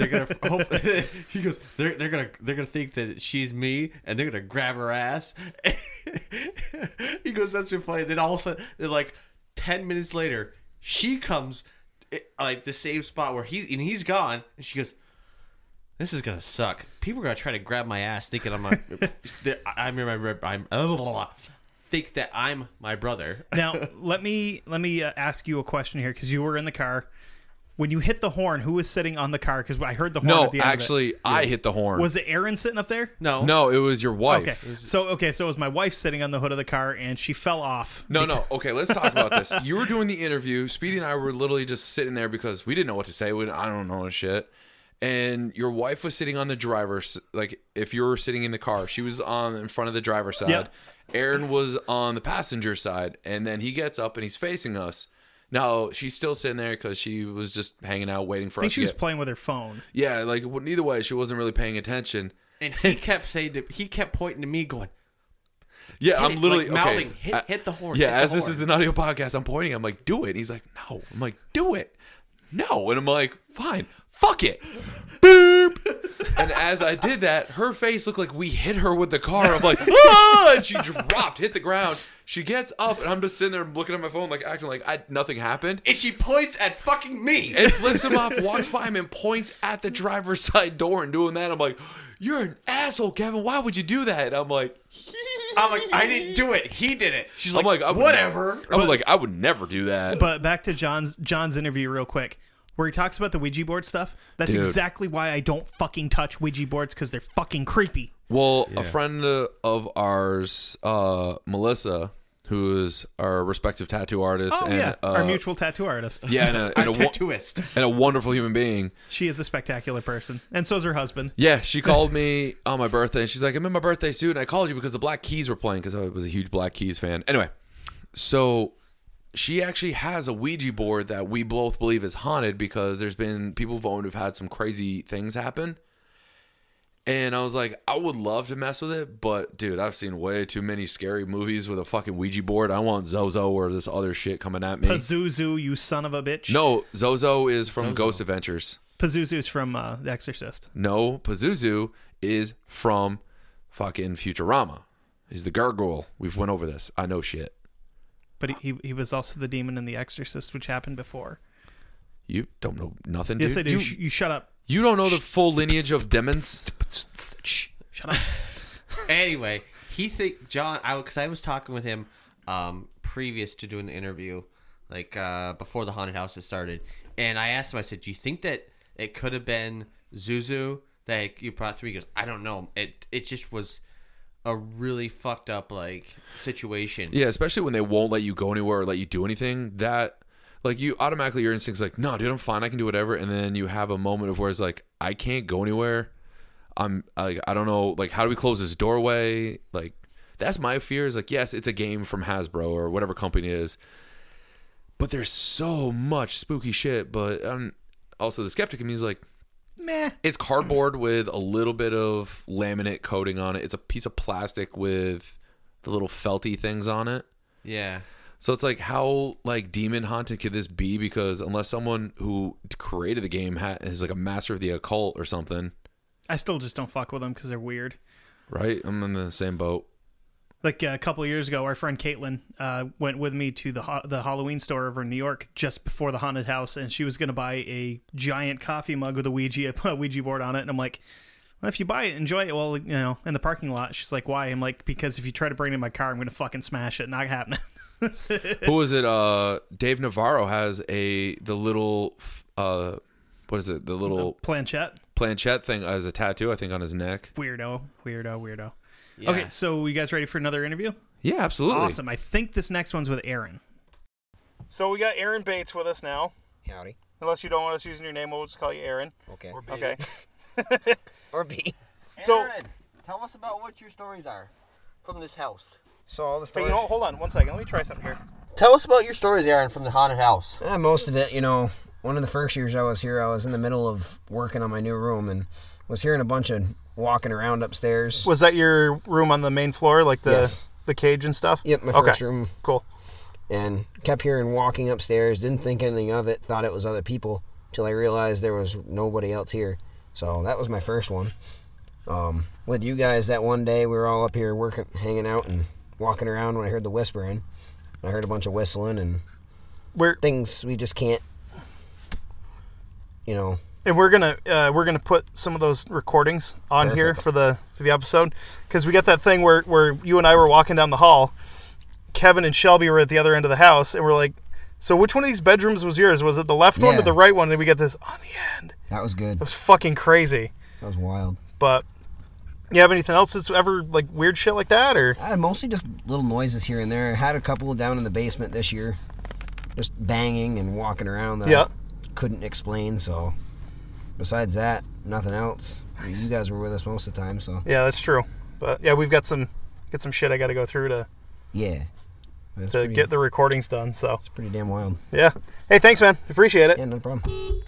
They're gonna. hope, he goes. They're, they're gonna. They're gonna think that she's me, and they're gonna grab her ass. he goes. That's so funny. Then all of a sudden, like ten minutes later, she comes, eh, like the same spot where he and he's gone, and she goes. This is gonna suck. People are gonna try to grab my ass, thinking I'm. A, I'm. I'm. I'm. I'm think that I'm my brother. Now let me let me uh, ask you a question here because you were in the car. When you hit the horn, who was sitting on the car? Because I heard the horn. No, at the end of it. actually, I hit the horn. was it Aaron sitting up there? No. no, it was your wife. Okay, so okay, so it was my wife sitting on the hood of the car, and she fell off. No, no. Okay, let's talk about this. You were doing the interview. Speedy and I were literally just sitting there because we didn't know what to say. We, I don't know shit. And your wife was sitting on the driver's, like if you were sitting in the car, she was on in front of the driver's side. Yeah. Aaron was on the passenger side, and then he gets up and he's facing us. Now she's still sitting there because she was just hanging out, waiting for I think us. she to was get- playing with her phone. yeah, like well, neither way, she wasn't really paying attention. And he kept saying to, he kept pointing to me, going, Yeah, Hit I'm it, literally like, okay. mouthing, hit- I- hit the horn, Yeah, hit the as this horn. is an audio podcast, I'm pointing. I'm like, do it. He's like, no. I'm like, do it. No. And I'm like, fine, fuck it. Boop. And as I did that, her face looked like we hit her with the car. I'm like, ah! and she dropped, hit the ground. She gets up, and I'm just sitting there looking at my phone, like acting like I, nothing happened. and she points at fucking me. And flips him off, walks by him, and points at the driver's side door and doing that. I'm like, you're an asshole, Kevin. Why would you do that? And I'm like, I'm like, I didn't do it. He did it. She's I'm like, like, I whatever. never- I'm like, I would never do that. But back to John's John's interview real quick, where he talks about the Ouija board stuff. That's Dude. exactly why I don't fucking touch Ouija boards because they're fucking creepy. Well, a friend uh, of ours, uh, Melissa, who is our respective tattoo artist, Oh and yeah, uh, our mutual tattoo artist. yeah, and a, and, a, I'm wo- tattooist. and a wonderful human being. She is a spectacular person, and so's her husband. Yeah, she called me on my birthday. and She's like, "I'm in my birthday suit," and I called you because the Black Keys were playing because I was a huge Black Keys fan. Anyway, so she actually has a Ouija board that we both believe is haunted because there's been people who've owned who've had some crazy things happen. And I was like, I would love to mess with it, but dude, I've seen way too many scary movies with a fucking Ouija board. I want Zozo or this other shit coming at me. Pazuzu, you son of a bitch. no, Zozo is from Ghost Adventures. Pazuzu's from uh, The Exorcist. No, Pazuzu is from fucking Futurama. He's the gargoyle. We've went over this. I know shit. But he, he, he was also the demon in The Exorcist, which happened before. You don't know nothing, dude. I do. You, Sh- you shut up. you don't know the full lineage of demons. Shut up. anyway, he think John. I because I was talking with him um, previous to doing the interview, like uh, before the haunted house had started, and I asked him. I said, "Do you think that it could have been Zuzu that you brought to me?" He goes, "I don't know. It it just was." A really fucked up like situation. Yeah, especially when they won't let you go anywhere or let you do anything. That like you automatically your instincts like, no, dude, I'm fine. I can do whatever. And then you have a moment of where it's like, I can't go anywhere. I'm like, I don't know. Like, how do we close this doorway? Like, that's my fear. Is like, yes, it's a game from Hasbro or whatever company is, but there's so much spooky shit. But um, also the skeptic in me is like, Meh. it's cardboard with a little bit of laminate coating on it. It's a piece of plastic with the little felty things on it. Yeah. So it's like how like demon haunted could this be? Because unless someone who created the game ha- is like a master of the occult or something, I still just don't fuck with them because they're weird. right? I'm in the same boat. Like uh, a couple of years ago, our friend Caitlin uh, went with me to the ha- the Halloween store over in New York just before the haunted house, and she was going to buy a giant coffee mug with a Ouija a Ouija board on it. And I'm like, well, if you buy it, enjoy it. Well, you know, in the parking lot. She's like, why? I'm like, because if you try to bring it in my car, I'm going to fucking smash it. Not happening. who was it? Uh, Dave Navarro has a the little uh, what is it? The little Planchette. planchette thing as a tattoo, I think, on his neck. Weirdo. Weirdo. Weirdo. Yeah. Okay, so you guys ready for another interview? Yeah, absolutely. Awesome. I think this next one's with Aaron. So we got Aaron Bates with us now. Howdy. Unless you don't want us using your name, we'll just call you Aaron. Okay. Okay. Or B. So- Aaron, tell us about what your stories are from this house. So all the But stories. you know, hold on one second. Let me try something here. Tell us about your stories, Aaron, from the haunted house. Yeah, most of it, you know, one of the first years I was here, I was in the middle of working on my new room and was hearing a bunch of walking around upstairs. Was that your room on the main floor, like the Yes. the cage and stuff? Yep, my okay. first room. Cool. And kept hearing walking upstairs. Didn't think anything of it. Thought it was other people till I realized there was nobody else here. So that was my first one. Um, with you guys that one day we were all up here working, hanging out and walking around when I heard the whispering. I heard a bunch of whistling and We're things we just can't, you know, and we're gonna uh, we're gonna put some of those recordings on here for the for the episode because we got that thing where where you and I were walking down the hall. Kevin and Shelby were at the other end of the house, and we're like, "So which one of these bedrooms was yours? Was it the left one or the right one?" And we get this on the end. that was good. It was fucking crazy. That was wild. But you have anything else that's ever like weird shit like that, or I had mostly just little noises here and there. I had a couple down in the basement this year, just banging and walking around that Yeah. I couldn't explain. So, besides that, nothing else. I mean, you guys were with us most of the time, so yeah, that's true. But yeah, we've got some get some shit I got to go through to yeah, it's to pretty, get the recordings done. So it's pretty damn wild. yeah. Hey, thanks, man. Appreciate it. Yeah, no problem.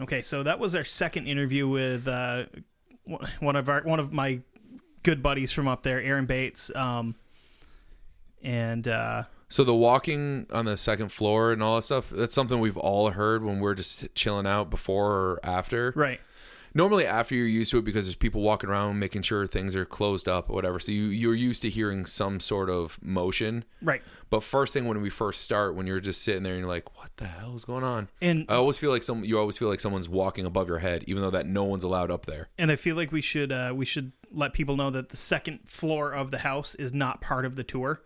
Okay, so that was our second interview with uh, one of our one of my good buddies from up there, Aaron Bates. Um, and uh, So the walking on the second floor and all that stuff, that's something we've all heard when we're just chilling out before or after. right, Normally after you're used to it because there's people walking around making sure things are closed up or whatever. So you you're used to hearing some sort of motion. right, But first thing when we first start, when you're just sitting there and you're like, "What the hell is going on?" and I always feel like some you always feel like someone's walking above your head, even though that no one's allowed up there. and I feel like we should uh, we should let people know that the second floor of the house is not part of the tour.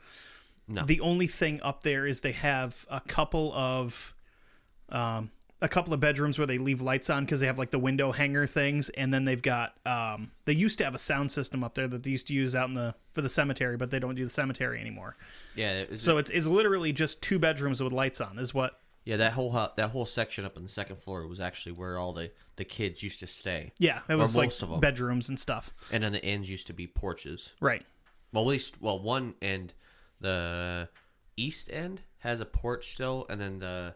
No. The only thing up there is they have a couple of um, a couple of bedrooms where they leave lights on because they have like the window hanger things, and then they've got um, they used to have a sound system up there that they used to use out in the for the cemetery, but they don't do the cemetery anymore. Yeah, So it's it's literally just two bedrooms with lights on, is what. yeah, that whole hu- that whole section up on the second floor was actually where all the the kids used to stay, Yeah, it was like most of 'em. bedrooms and stuff. and then the ends used to be porches. Right. Well, at least well, one end, the east end has a porch still, and then the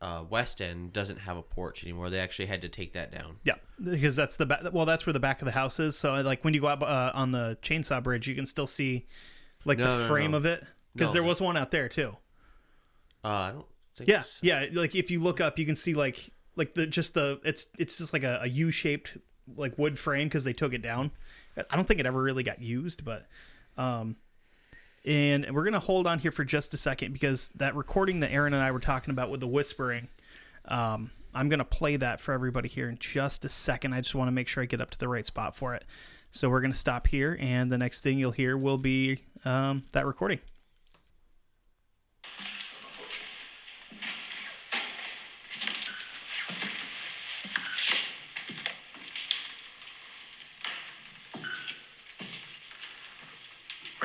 uh, West End doesn't have a porch anymore. They actually had to take that down. Yeah, because that's the back. Well, that's where the back of the house is. So like when you go up uh, on the chainsaw bridge, you can still see like No, the no, frame no. of it because there was one out there too. Uh, I don't think. Yeah, so. yeah. Like if you look up, you can see like like the just the it's it's just like a, a U shaped like wood frame because they took it down. I don't think it ever really got used, but um, and we're gonna hold on here for just a second because that recording that Aaron and I were talking about with the whispering, um, I'm gonna play that for everybody here in just a second. I just want to make sure I get up to the right spot for it. So we're gonna stop here, and the next thing you'll hear will be um, that recording.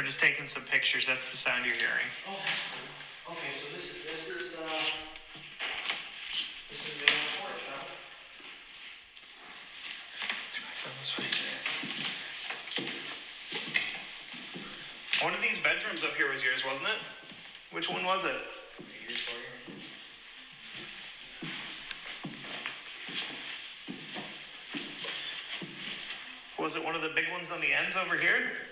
Just taking some pictures. That's the sound you're hearing. Okay, so this is this is uh, this is the porch, huh? One of these bedrooms up here was yours, wasn't it? Which one was it? Was it one of the big ones on the ends over here?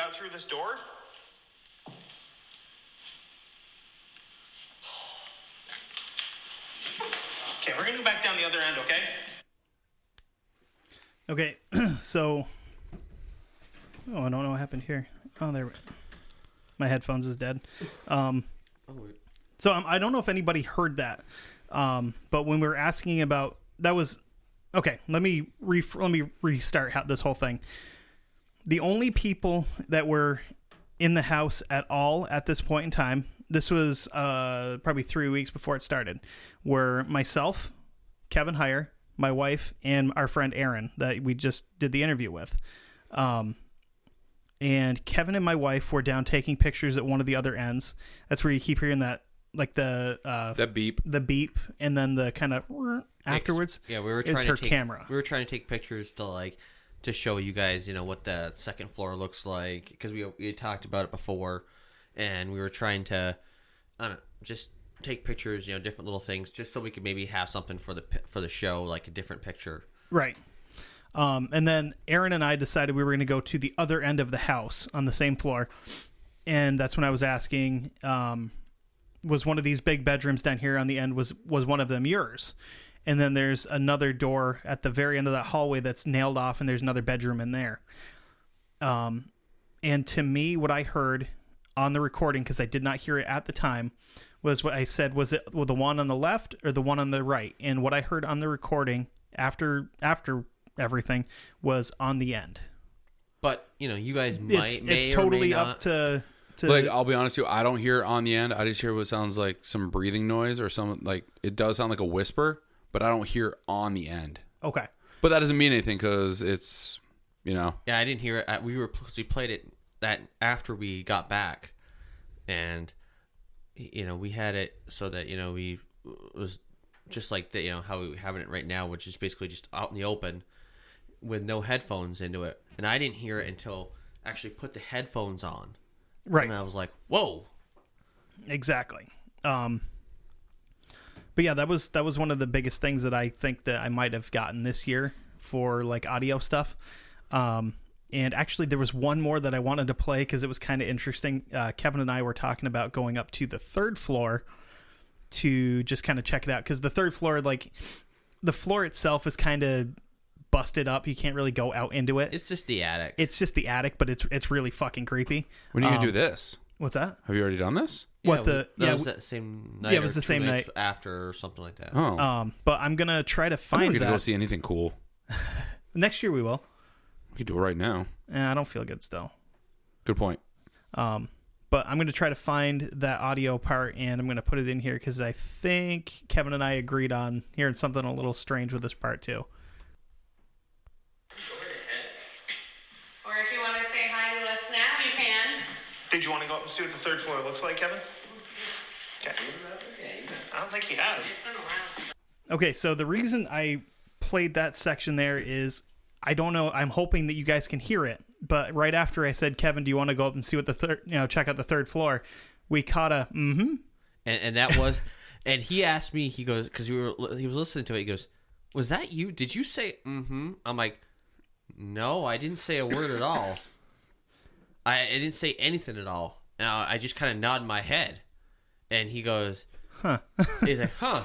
Out through this door? Okay, we're gonna go back down the other end, okay? Okay, so. Oh, I don't know what happened here. Oh, there. My headphones is dead. Um, so um, I don't know if anybody heard that, um, but when we were asking about that was okay. Let me re- let me restart how, this whole thing. The only people that were in the house at all at this point in time, this was uh, probably three weeks before it started, were myself, Kevin Heyer, my wife, and our friend Aaron that we just did the interview with. Um, and Kevin and my wife were down taking pictures at one of the other ends. That's where you keep hearing that, like the uh, That beep. the beep, and then the kind of afterwards. Yeah, we were is trying her to take, camera. We were trying to take pictures to like to show you guys, you know, what the second floor looks like because we we talked about it before, and we were trying to, I don't know, just take pictures, you know, different little things, just so we could maybe have something for the for the show, like a different picture. Right. Um, and then Aaron and I decided we were going to go to the other end of the house on the same floor. And that's when I was asking, um, was one of these big bedrooms down here on the end was was one of them yours? And then there's another door at the very end of that hallway that's nailed off, and there's another bedroom in there. Um, and to me, what I heard on the recording, because I did not hear it at the time, was what I said was it well, the one on the left or the one on the right? And what I heard on the recording after after everything was on the end. But you know, you guys might It's may it's or may totally not. up to to Like I'll be honest with you, I don't hear it on the end. I just hear what sounds like some breathing noise or some like it does sound like a whisper, but I don't hear on the end. okay. But that doesn't mean anything because it's you know Yeah, I didn't hear it. We were we played it that after we got back, and you know we had it so that you know we was just like that. You know how we having it right now, which is basically just out in the open with no headphones into it. And I didn't hear it until I actually put the headphones on, Right. and I was like, "Whoa!" Exactly. Um, but yeah, that was that was one of the biggest things that I think that I might have gotten this year for like audio stuff. Um, and actually, there was one more that I wanted to play because it was kind of interesting. Uh, Kevin and I were talking about going up to the third floor to just kind of check it out because the third floor, like the floor itself, is kind of busted up. You can't really go out into it. It's just the attic. It's just the attic, but it's it's really fucking creepy. when are you gonna Um, do this? What's that? Have you already done this? What we- the? that yeah, was that same night. yeah, it was the same night. after or something like that. Oh, Um, but I'm gonna try to I'm find never gonna go see anything cool. next year. We will. We could do it right now. Eh, I don't feel good still. Good point. Um, but I'm gonna try to find that audio part and I'm gonna put it in here because I think Kevin and I agreed on hearing something a little strange with this part too. Or if you want to say hi to us now, you can. Did you want to go up and see what the third floor looks like, Kevin? Okay. I don't think he has. It's been a while. Okay, so the reason I played that section there is I don't know. I'm hoping that you guys can hear it. But right after I said, Kevin, do you want to go up and see what the third, you know, check out the third floor? We caught a mm-hmm. and, and that was, and he asked me. He goes because we were he was listening to it. He goes, "Was that you? Did you say mm-hmm?" I'm like, "No, I didn't say a word at all. I, I didn't say anything at all. And I I just kind of nod my head." And he goes, Huh. He's like, "Huh,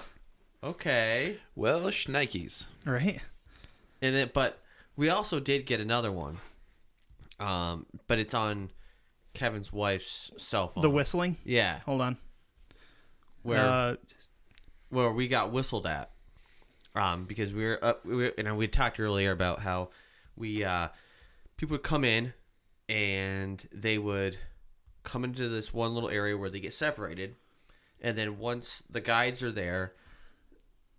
okay." Well, shnikes. Right. And it, but we also did get another one. Um, but it's on Kevin's wife's cell phone. The whistling. Yeah, Hold on. where Uh, where we got whistled at, um, because we were, uh, we were, and we talked earlier about how we, uh, people would come in, and they would come into this one little area where they get separated, and then once the guides are there,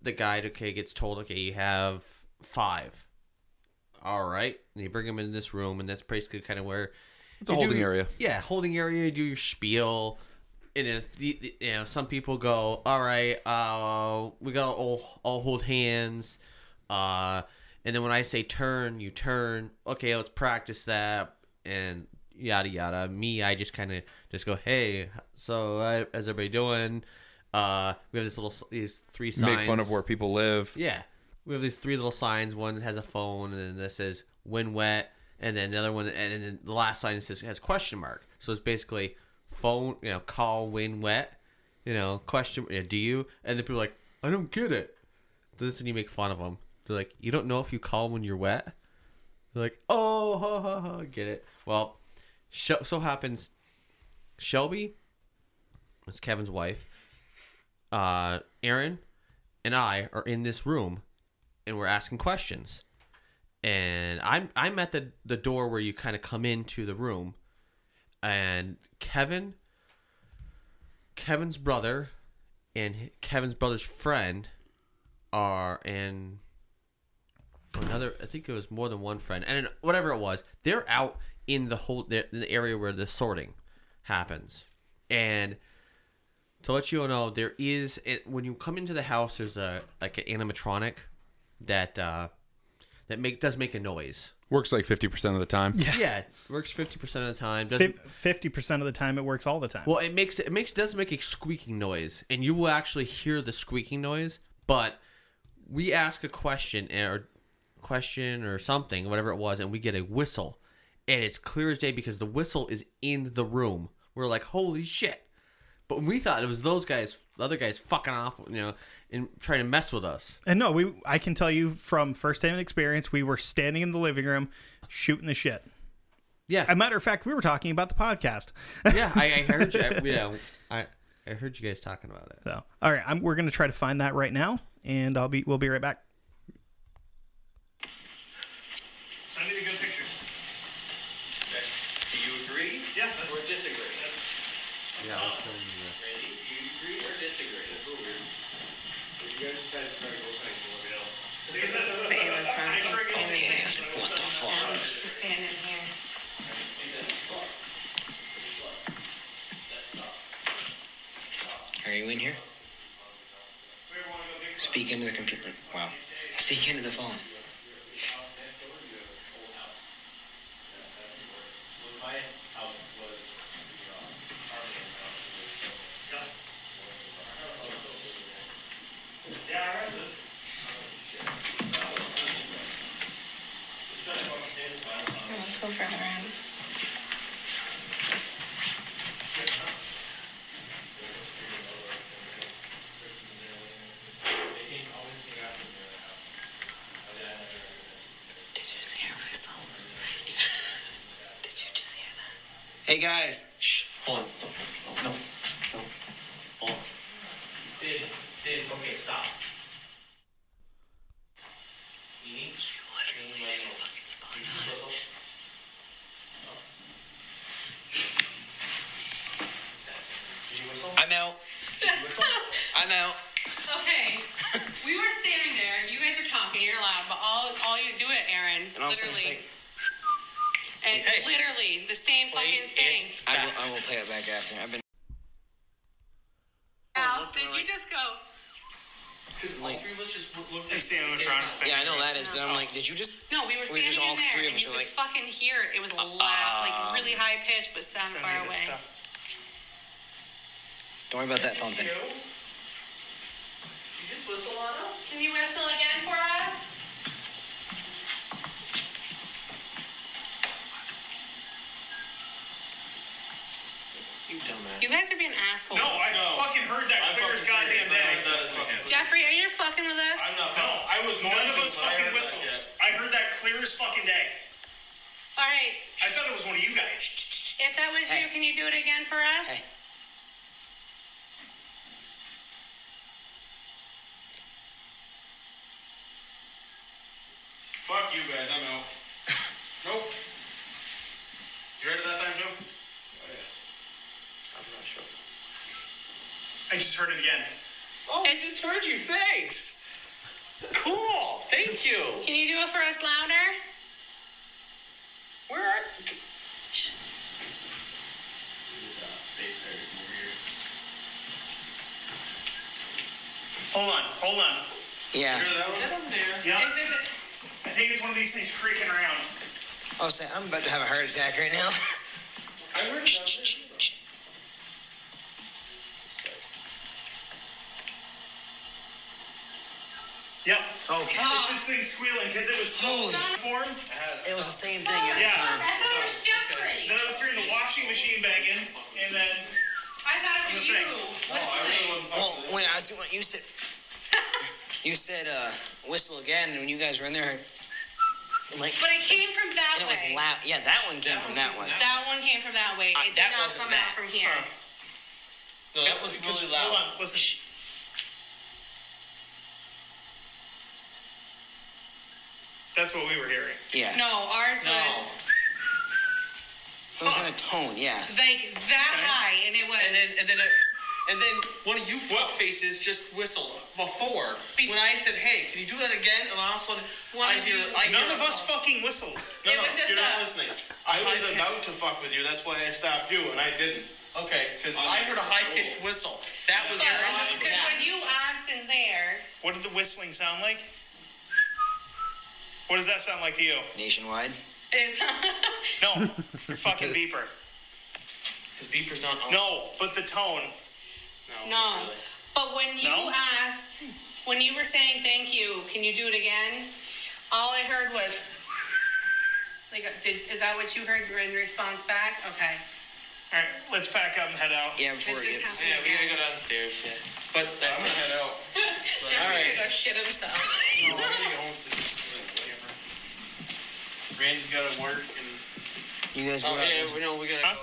the guide okay gets told okay you have five, all right, and you bring them in this room, and that's basically kind of where It's a you do- holding area. Yeah, holding area. You do your spiel. And it's, you know, some people go, all right, uh, we gotta all all hold hands, uh, and then when I say turn, you turn. Okay, let's practice that, and yada yada. Me, I just kind of just go, hey, so uh, how's everybody doing? Uh, we have this little these three signs. Make fun of where people live. Yeah. We have these three little signs. One has a phone, and then this says "when wet," and then the other one, and then the last sign says has question mark. So it's basically phone, you know, call when wet, you know, question, you know, do you? And then people are like, I don't get it. This is when you make fun of them. They're like, you don't know if you call when you're wet. They're like, oh, ha, ha, ha, get it. Well, so happens, Shelby, that's Kevin's wife, uh, Aaron, and I are in this room and we're asking questions. And I'm I'm at the the door where you kind of come into the room, and Kevin, Kevin's brother, and Kevin's brother's friend are in another. I think it was more than one friend, and whatever it was, they're out in the whole the, the area where the sorting happens, and to let you all know, there is when you come into the house, there's a like an animatronic that uh, that make does make a noise. Works like 50% of the time. Yeah, it works fifty percent of the time. Doesn't fifty percent of the time, it works all the time. well, it makes it makes does make a squeaking noise, and you will actually hear the squeaking noise. But we ask a question or question or something, whatever it was, and we get a whistle, and it's clear as day because the whistle is in the room. We're like, holy shit! But we thought it was those guys, the other guys, fucking off, you know, and trying to mess with us. And no, we I can tell you from first-hand experience, we were standing in the living room shooting the shit. Yeah, As a matter of fact, we were talking about the podcast. yeah, I, I heard you. I, yeah, I I heard you guys talking about it. So, all right, I'm, we're going to try to find that right now, and I'll be we'll be right back. You in here? Speak into the computer. Wow. Speak into the phone. Let's go further in. Did you just hear a whistle? Did you just hear that? Hey guys. Shh. Hold on. No. No. Hold on. Did did okay? Stop. You literally hear a fucking spot. I'm out. I'm out. Okay, we were standing there. You guys are talking. You're loud, but all all you do it, Aaron. And all of a sudden literally, it's like, and Hey. literally the same fucking thing. I will, I will play it back after. I've been. Al, did you just go? Like, us just look. It's the animatronics back Yeah, I know that is, but I'm like, did you just? No, we were Were you standing just all in there, three of and us you are could like- fucking hear it. It was loud, like really high pitched, but sound Send far away. Don't worry about that phone thing. You just whistle on us? Can you whistle again for us? You dumbass. You guys are being assholes. No, I fucking heard that clear as goddamn day. Jeffrey, are you fucking with us? I'm not. No, I was. None of us fucking whistled. I heard that clear as fucking day. All right. I thought it was one of you guys. If that was you, can you do it again for us? Hey. Fuck you guys. I'm out. nope. You ready that time, Joe? Oh, yeah. I'm not sure. I just heard it again. Oh, I just heard you. Thanks. Cool. Thank you. Can you do it for us louder? Where are? Hold on. Hold on. Yeah. Hear that Get one? him there. Yeah. Is this I think it's one of these things creaking around. I'll say I'm about to have a heart attack right now. I heard Shh, that. Okay. It's this thing squealing because it was so Holy form. It was the same thing every Yeah. time. I thought it was Jeffrey. Then I was hearing the washing machine banging, and then I thought it was The you thing. whistling. Well, when I was when you said you said uh, whistle again, and when you guys were in there, I'm like, But it came from that and it was way. loud. Yeah, that one came from that way. That one came from that way. Uh, It did that not wasn't come out that. from here. No, that was because really hold loud. on, listen. That's what we were hearing. Yeah. No, ours No. was It was in a tone. Yeah. like that high, and it was. And then and then it, and then one of you fuck faces just whistled before Be- when I said, "Hey, can you do that again?" And all of a sudden, One I of hear, you- I None hear, of us fucking whistled. No, It no, was just you're not listening. I was about to fuck with you. That's why I stopped you, and I didn't. Okay, because I heard a high pitched whistle. That was Yeah, because when you asked in there, What did the whistling sound like? What does that sound like to you? Nationwide. it's No, your fucking beeper. His beeper's not on. No, but the tone. no. no. really. But when you No? asked, when you were saying thank you, can you do it again? All I heard was like, did is that what you heard in response back? Okay. All right, let's pack up and head out. Yeah, before It it gets. happened Yeah, we gotta go downstairs. Yeah, but I'm gonna head out. Jeffrey's Alright. gonna go shit himself. No, I'm gonna go home to whatever. Randy's gotta work and. You guys go Oh yeah, we know we gotta Huh?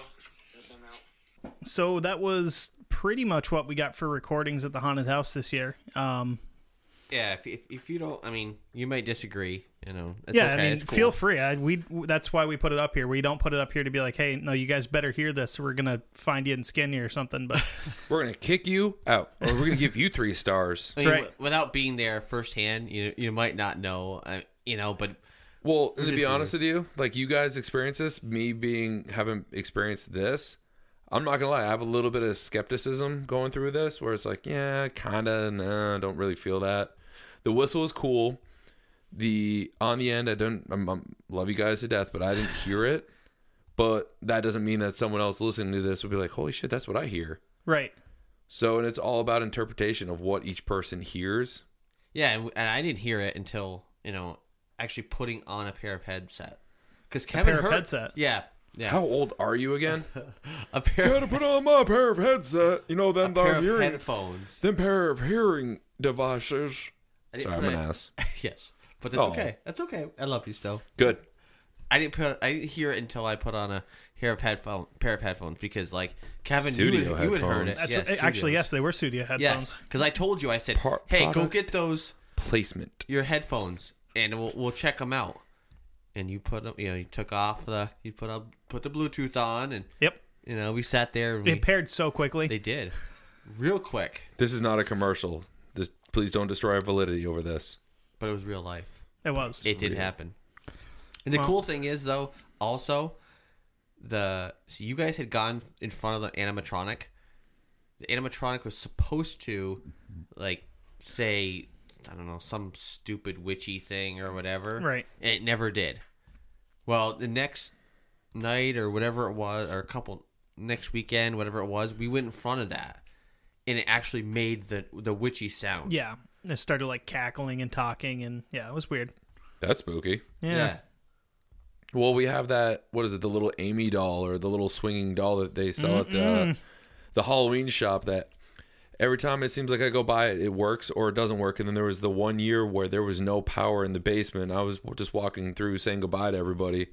go. So that was pretty much what we got for recordings at the haunted house this year. Um, Yeah, if, if, if you don't, I mean, you might disagree. You know, it's yeah, okay. I mean, it's cool. feel free. I, we that's why we put it up here. We don't put it up here to be like, hey, no, you guys better hear this. We're gonna find you and skin you or something. But We're gonna kick you out, or we're gonna give you three stars. I mean, right. w- Without being there firsthand, you you might not know. Uh, you know, but Well, to be honest with you, like you guys experience this, me being haven't experienced this. I'm not gonna lie, I have a little bit of skepticism going through this, where it's like, yeah, kinda, nah, don't really feel that. The whistle is cool. The on the end, I don't, I'm, I'm love you guys to death, but I didn't hear it. But that doesn't mean that someone else listening to this would be like, holy shit, that's what I hear. right, So, and it's all about interpretation of what each person hears. yeah, and, and I didn't hear it until you know actually putting on a pair of headset because Kevin pair of heard- headset? Yeah, yeah, How old are you again? a pair, Gotta put on my pair of headset. You know, a then pair the of hearing, headphones. Then pair of hearing devices. I didn't Sorry, put I'm an ass. yes, but that's Oh. okay. That's okay. I love you still. Good. I didn't put. I didn't hear it until I put on a pair of headphone, pair of headphones because like Kevin, you Studio would, you would heard it. that's yes, what, actually yes, they were Sudio headphones. Yes, because I told you. I said, Par- "Hey, go get those Placement. your headphones, and we'll we'll check them out." And you put them. You know, you took off the. You put up put the Bluetooth on, and Yep, you know we sat there. And we, it paired so quickly. they did, real quick, This is not a commercial. This, please don't destroy our validity over this. but it was real life. it was. It did happen. And the Well- cool thing is, though, also the so you guys had gone in front of the animatronic. The animatronic was supposed to, like, say I don't know, some stupid witchy thing or whatever. Right. And it never did. Well, the next night or whatever it was, or a couple next weekend, whatever it was, we went in front of that, and it actually made the the witchy sound. Yeah. It started like cackling and talking, and yeah, it was weird. That's spooky. Yeah. Well, we have that. What is it? The little Amy doll or the little swinging doll that they sell at the the Halloween shop. That every time it seems like I go by it, it works or it doesn't work. And then there was the one year where there was no power in the basement. I was just walking through saying goodbye to everybody,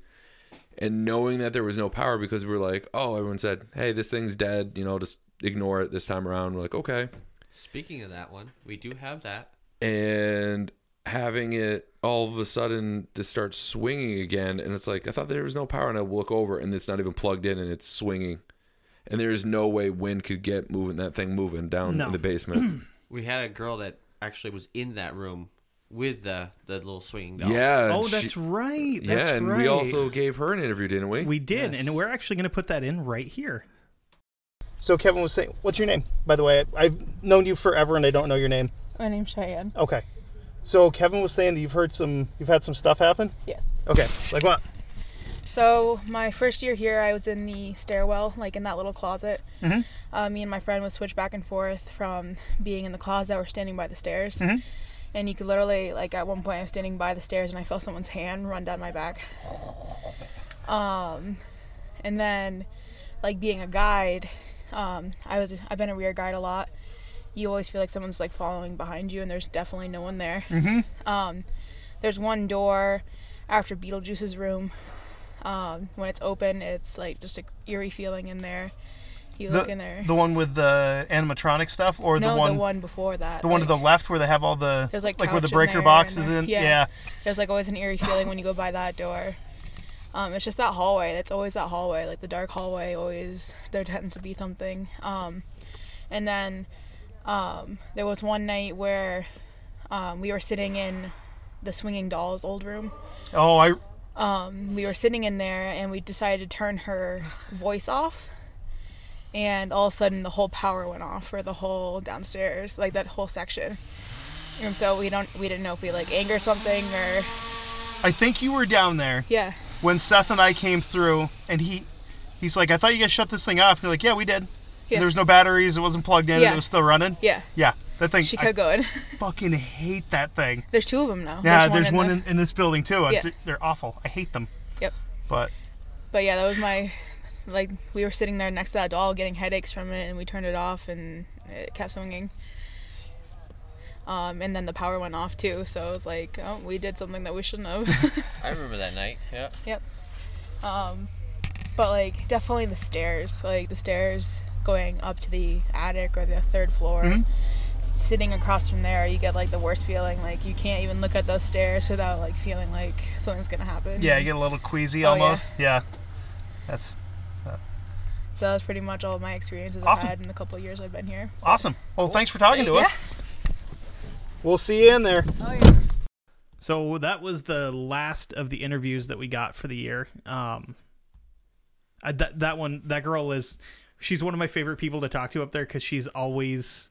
and knowing that there was no power because we were like, oh, everyone said, hey, this thing's dead. You know, just ignore it this time around. We're like, okay. Speaking of that one, we do have that. and having it all of a sudden to start swinging again and it's like i thought there was no power and i look over and it's not even plugged in and it's swinging and there's no way wind could get moving that thing moving down No. in the basement We had a girl that actually was in that room with the the little swinging doll. yeah Oh, and that's right. That's yeah and right. we also gave her an interview didn't we we did, Yes. and we're actually going to put that in right here. So Kevin was saying, "What's your name?" By the way, I've known you forever, and I don't know your name. My name's Cheyenne. Okay. So Kevin was saying that you've heard some, you've had some stuff happen. Yes. Okay. Like what? So my first year here, I was in the stairwell, like in that little closet. Mhm. Uh, me and my friend would switch back and forth from being in the closet or standing by the stairs. Mhm. And you could literally, like, at one point, I was standing by the stairs and I felt someone's hand run down my back. Um, and then, like, being a guide, um, I was I've been a rear guide a lot. You always feel like someone's like following behind you, and there's definitely no one there. Mhm. Um, there's one door after Beetlejuice's room. Um, when it's open, it's like just a eerie feeling in there. You look in there. the one with the animatronic stuff, or no, the one, the one before that. the one to the left where they have all the, There's like like where the in breaker boxes and in. there- Yeah. There's like always an eerie feeling when you go by that door. Um, it's just that hallway. That's always that hallway, like the dark hallway. Always there tends to be something. Um, and then um, there was one night where um, we were sitting in the swinging dolls old room. Oh, I. Um, we were sitting in there and we decided to turn her voice off. And all of a sudden, the whole power went off for the whole downstairs, like that whole section. And so we don't, we didn't know if we like anger something or I think you were down there yeah. when Seth and I came through, and he, he's like, "I thought you guys shut this thing off." And you're like, "Yeah, we did." Yeah. There was no batteries. It wasn't plugged in. and Yeah. It was still running. Yeah. Yeah. That thing. She I go in. fucking hate that thing. There's two of them now. Yeah, there's, one, in in, in this building too. Yeah. They're awful. I hate them. Yep. But But yeah, that was my like we were sitting there next to that doll getting headaches from it and we turned it off and it kept swinging. Um, and then the power went off too, so it was like, oh, we did something that we shouldn't have. I remember that night. Yeah. yep. Um, but like definitely the stairs, like the stairs going up to the attic or the third floor. Mhm. S- Sitting across from there, you get like the worst feeling. Like you can't even look at those stairs without like feeling like something's gonna happen. yeah, you get a little queasy Oh, almost. Yeah. That's So that was pretty much all my experiences Awesome. I've had in the couple of years I've been here. awesome. Well, thanks for talking to Yeah. us. We'll see you in there. Oh yeah. So that was the last of the interviews that we got for the year. Um, I, that that one, that girl is, she's one of my favorite people to talk to up there because she's always,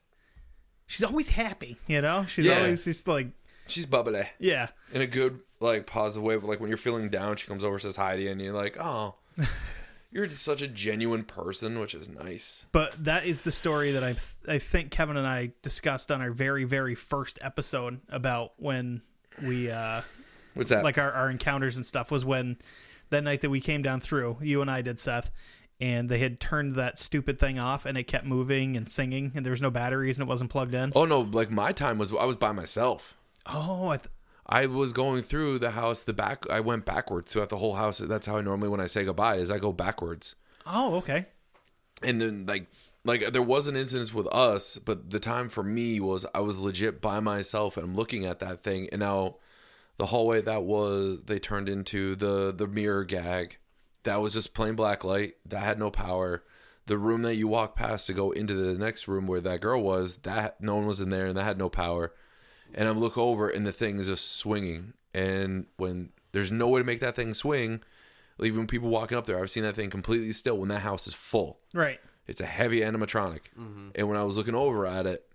she's always happy. You know, she's Yeah. always just like, she's bubbly. Yeah, in a good like positive way but like when you're feeling down she comes over says hi to you and you're like oh you're just such a genuine person which is nice. But that is the story that I I think Kevin and I discussed on our very very first episode about when we uh what's that? like our, our encounters and stuff was when that night that we came down through. You and I did Seth and they had turned that stupid thing off and it kept moving and singing and there was no batteries and it wasn't plugged in. Oh no, like my time was I was by myself. Oh, I th- I was going through the house, the back. I went backwards throughout the whole house. That's how I normally when I say goodbye is I go backwards. oh okay. And then like like there was an incident with us, but the time for me was I was legit by myself and I'm looking at that thing, and now the hallway that was they turned into the the mirror gag. That was just plain black light. That had no power. The room that you walk past to go into the next room where that girl was, that no one was in there and that had no power. And I look over and the thing is just swinging. And when there's no way to make that thing swing, like when people walking up there, I've seen that thing completely still when that house is full. Right. It's a heavy animatronic. Mm-hmm. And when I was looking over at it,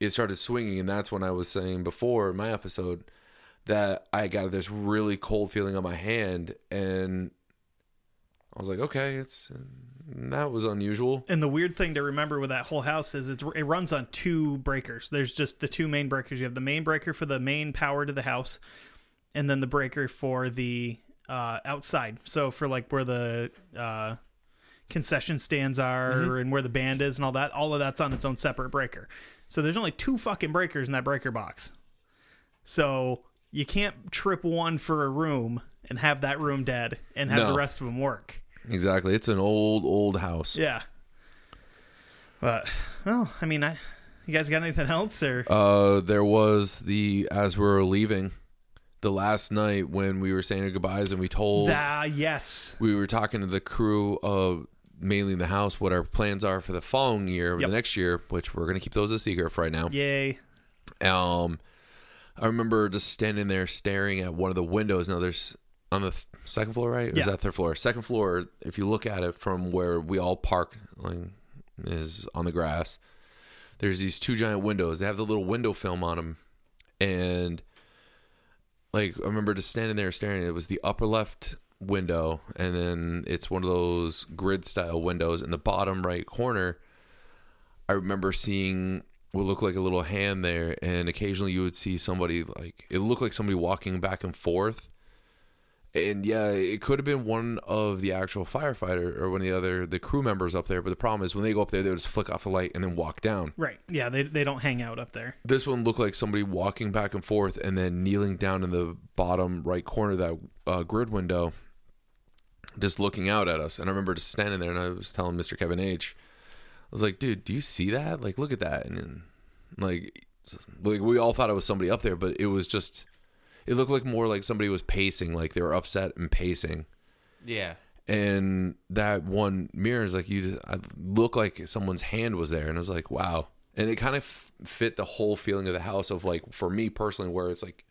it started swinging, and that's when I was saying before in my episode that I got this really cold feeling on my hand, and I was like, okay, it's that was unusual. And the weird thing to remember with that whole house is it's, it runs on two breakers. There's just the two main breakers. You have the main breaker for the main power to the house, and then the breaker for the uh, outside. So for like where the uh, concession stands are and where the band is and all that, all of that's on its own separate breaker. So there's only two fucking breakers in that breaker box. So you can't trip one for a room and have that room dead and have the rest of them work. Exactly, it's an old old house. Yeah. But well, I mean, I you guys got anything else or Uh, there was the as we were leaving, the last night when we were saying our goodbyes, and we told Ah, yes. we were talking to the crew of mainly in the house what our plans are for the following year, or Yep. the next year, which we're gonna keep those a secret for right now. Yay. Um, I remember just standing there staring at one of the windows. Now there's on the th- second floor, right? Or Yeah. is that third floor? Second floor. If you look at it from where we all park, like, is on the grass. There's these two giant windows. They have the little window film on them, and like I remember just standing there staring. It was the upper left window, and then it's one of those grid style windows in the bottom right corner. I remember seeing what looked like a little hand there, and occasionally you would see somebody like it looked like somebody walking back and forth. And yeah, it could have been one of the actual firefighter or one of the other the crew members up there. But the problem is when they go up there, they would just flick off the light and then walk down. Right. Yeah, they they don't hang out up there. This one looked like somebody walking back and forth and then kneeling down in the bottom right corner of that uh, grid window, just looking out at us. And I remember just standing there and I was telling Mr. Kevin H, I was like, dude, do you see that? Like, look at that. And then, like, like we all thought it was somebody up there, but it was just, it looked like more like somebody was pacing, like they were upset and pacing. Yeah. And that one mirror is like you I look like someone's hand was there, and I was like, wow. And it kind of f- fit the whole feeling of the house of like for me personally, where it's like,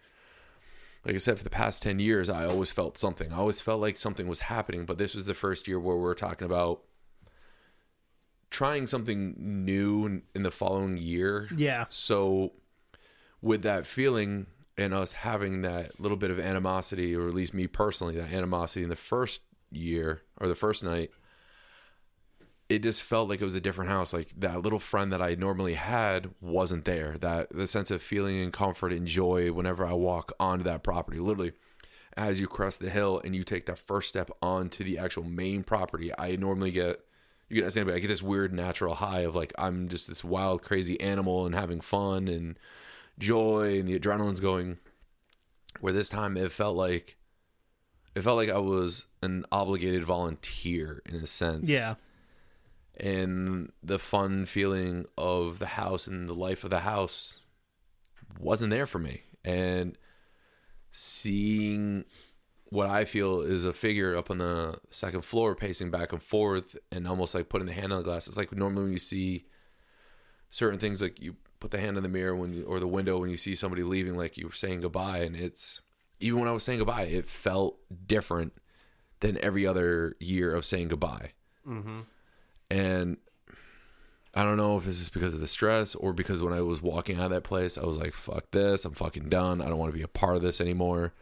like I said, for the past ten years, I always felt something. I always felt like something was happening, but this was the first year where we are talking about trying something new in, in the following year. Yeah. So, with that feeling and us having that little bit of animosity, or at least me personally, that animosity in the first year or the first night, it just felt like it was a different house. Like that little friend that I normally had wasn't there. That the sense of feeling and comfort and joy whenever I walk onto that property, literally. As you cross the hill and you take that first step onto the actual main property, I normally get you can ask anybody. I get this weird natural high of like I'm just this wild, crazy animal and having fun and joy and the adrenaline's going. Where this time it felt like it felt like I was an obligated volunteer in a sense. Yeah. And the fun feeling of the house and the life of the house wasn't there for me. And seeing what I feel is a figure up on the second floor pacing back and forth and almost like putting the hand on the glass. It's like normally when you see certain things like you put the hand on the mirror when you, or the window when you see somebody leaving like you were saying goodbye and it's even when I was saying goodbye it felt different than every other year of saying goodbye. Mm-hmm. And I don't know if this is because of the stress or because when I was walking out of that place, I was like, fuck this. I'm fucking done. I don't want to be a part of this anymore.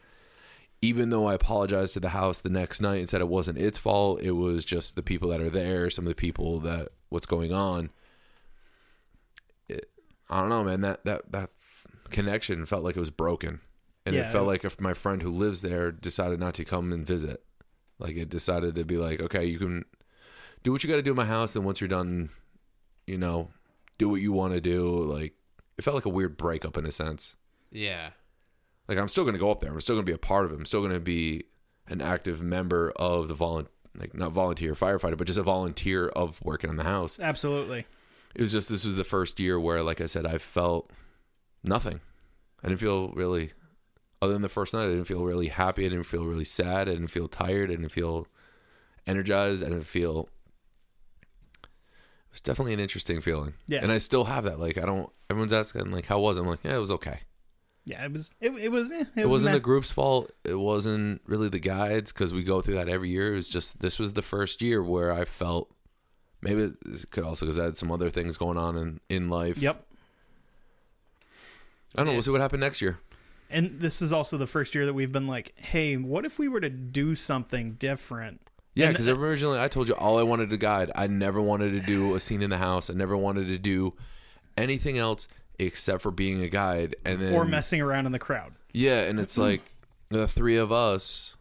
Even though I apologized to the house the next night and said it wasn't its fault, it was just the people that are there, some of the people that what's going on. It, I don't know, man. That that that connection felt like it was broken, and Yeah. it felt like if my friend who lives there decided not to come and visit, like it decided to be like, okay, you can do what you got to do in my house, and once you're done, you know, do what you want to do. Like it felt like a weird breakup in a sense. Yeah. Like I'm still gonna go up there. I'm still gonna be a part of it. I'm still gonna be an active member of the volun like not volunteer firefighter, but just a volunteer of working on the house. Absolutely. It was just this was the first year where, like I said, I felt nothing. I didn't feel really, other than the first night, I didn't feel really happy. I didn't feel really sad. I didn't feel tired. I didn't feel energized. I didn't feel. It was definitely an interesting feeling. Yeah. And I still have that. Like I don't. Everyone's asking like, how was it? I'm like, yeah, it was okay. Yeah, it was it, it was eh, it, It, was wasn't the group's fault. It wasn't really the guides because we go through that every year. It was just this was the first year where I felt maybe it could also because I had some other things going on in in life. Yep. I don't know. We'll see what happens next year. And this is also the first year that we've been like, hey, what if we were to do something different? Yeah, because originally I told you all I wanted to guide. I never wanted to do a scene in the house. I never wanted to do anything else except for being a guide. And then or messing around in the crowd. Yeah, and it's like the three of us,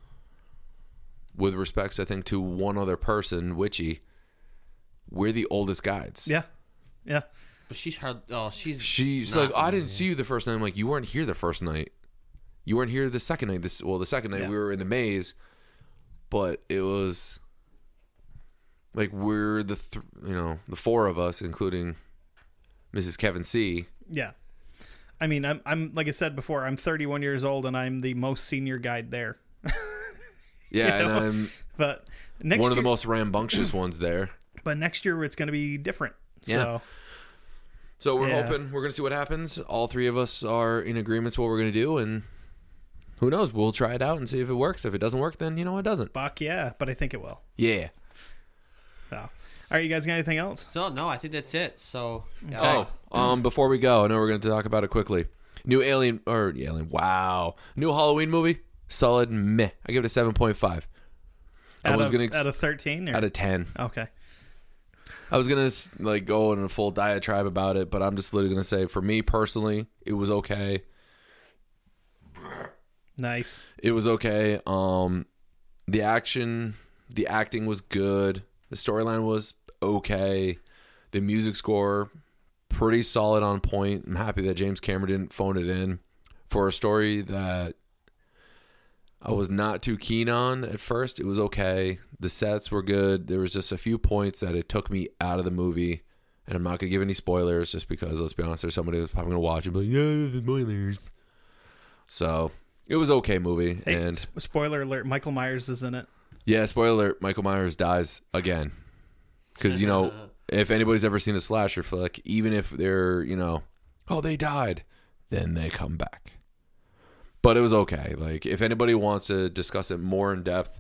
with respects, I think, to one other person, Witchy, we're the oldest guides. Yeah. Yeah. But she's hard. Oh, she's. She's not like, I didn't see you the first night. I'm like, you weren't here the first night. You weren't here the second night. This well, the second night Yeah. we were in the maze, but it was like we're the th- you know the four of us, including Mrs. Kevin C. Yeah. I mean, I'm, I'm like I said before, I'm 31 years old and I'm the most senior guide there. Yeah, You know? and I'm But next one of year, the most rambunctious ones there. But next year it's going to be different. Yeah. So So we're Yeah. hoping we're gonna see what happens. All three of us are in agreement to what we're gonna do, and who knows? We'll try it out and see if it works. If it doesn't work, then you know it doesn't. fuck yeah, but I think it will. Yeah. So, all right, you guys got anything else? So no, I think that's it. So. Oh, um, before we go, I know we're gonna talk about it quickly. New Alien or Alien? Wow, new Halloween movie. Solid meh. I give it a seven point five. I Out was of, gonna ex- out of 13 or? out of ten. Okay. I was gonna like go in a full diatribe about it, but I'm just literally gonna say, for me personally, it was okay. Nice. It was okay. Um, the action, the acting was good. The storyline was okay. The music score, pretty solid on point. I'm happy that James Cameron didn't phone it in for a story that I was not too keen on at first. It was okay. The sets were good. There was just a few points that it took me out of the movie. And I'm not gonna give any spoilers just because let's be honest, there's somebody that's probably gonna watch it and be like, yeah, the spoilers. So it was okay movie. Hey, and s- spoiler alert: Michael Myers is in it. yeah, spoiler alert, Michael Myers dies again. Because, you know, if anybody's ever seen a slasher flick, even if they're, you know, oh, they died, then they come back. But it was okay. Like, if anybody wants to discuss it more in depth,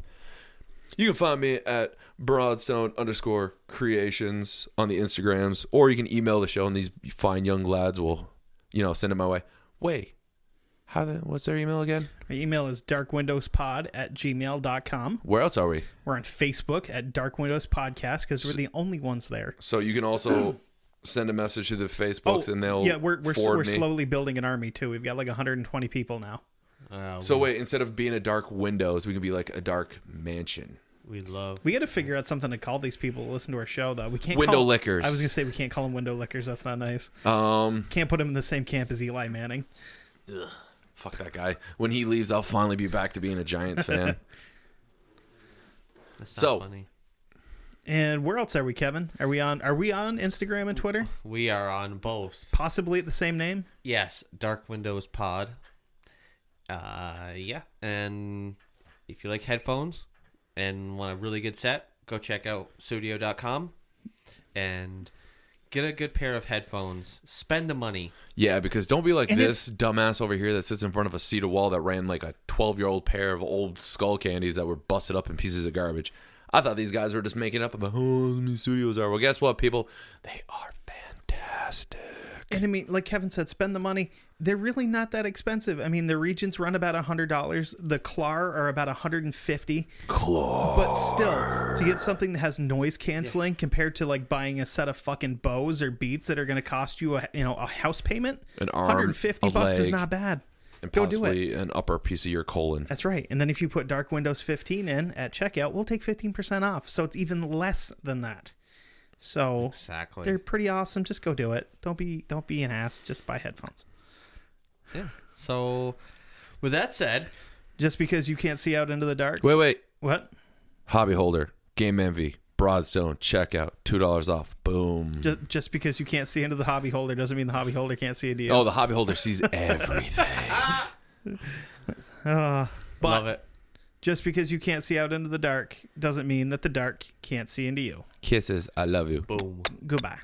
you can find me at broadstone underscore creations on the Instagrams, or you can email the show, and these fine young lads will, you know, send it my way. Wait, how the, what's their email again? My email is darkwindowspod at gmail.com. Where else are we? We're on Facebook at Dark Windows Podcast because we're the only ones there. So you can also send a message to the Facebooks oh, and they'll Oh, yeah, we're we're, we're me. slowly building an army too. We've got like 120 people now. Uh, So wait, instead of being a dark windows, we can be like a dark mansion. we love. We got to figure out something to call these people to listen to our show though. We can't Window call, lickers. I was gonna say we can't call them window lickers. That's not nice. Um, Can't put them in the same camp as Eli Manning. Ugh, fuck that guy. When he leaves, I'll finally be back to being a Giants fan. That's not So- funny. And where else are we, Kevin? Are we on? Are we on Instagram and Twitter? We are on both. Possibly at the same name. Yes, Dark Windows Pod. Uh, yeah, and if you like headphones and want a really good set, go check out sudio.com and get a good pair of headphones. Spend the money. yeah, because don't be like And this dumbass over here that sits in front of a seat of wall that ran like a 12 year old pair of old Skullcandies that were busted up in pieces of garbage. I thought these guys were just making up about oh, how many Sudios are. Well, guess what, people? They are fantastic. And I mean, like Kevin said, spend the money. They're really not that expensive. I mean, the Regents run about hundred dollars. The Klar are about hundred and fifty. Claw. But still, to get something that has noise canceling compared to like buying a set of fucking Bose or beats that are going to cost you a you know a house payment, An arm, 150 a bucks is not bad. and Go do it. possibly an upper piece of your colon. That's right. And then if you put Dark Windows 15 in at checkout, we'll take 15% off. So it's even less than that. So Exactly. they're pretty awesome. Just go do it. Don't be don't be an ass. Just buy headphones. Yeah. So, with that said, Just because you can't see out into the dark. Wait, wait. What? Hobby holder, Game Envy, Broadstone, checkout, two dollars off. Boom. Just, just because you can't see into the hobby holder doesn't mean the hobby holder can't see a deal. Oh, the hobby holder sees everything. Uh, but love it. just because you can't see out into the dark doesn't mean that the dark can't see into you. Kisses, I love you. Boom. Goodbye.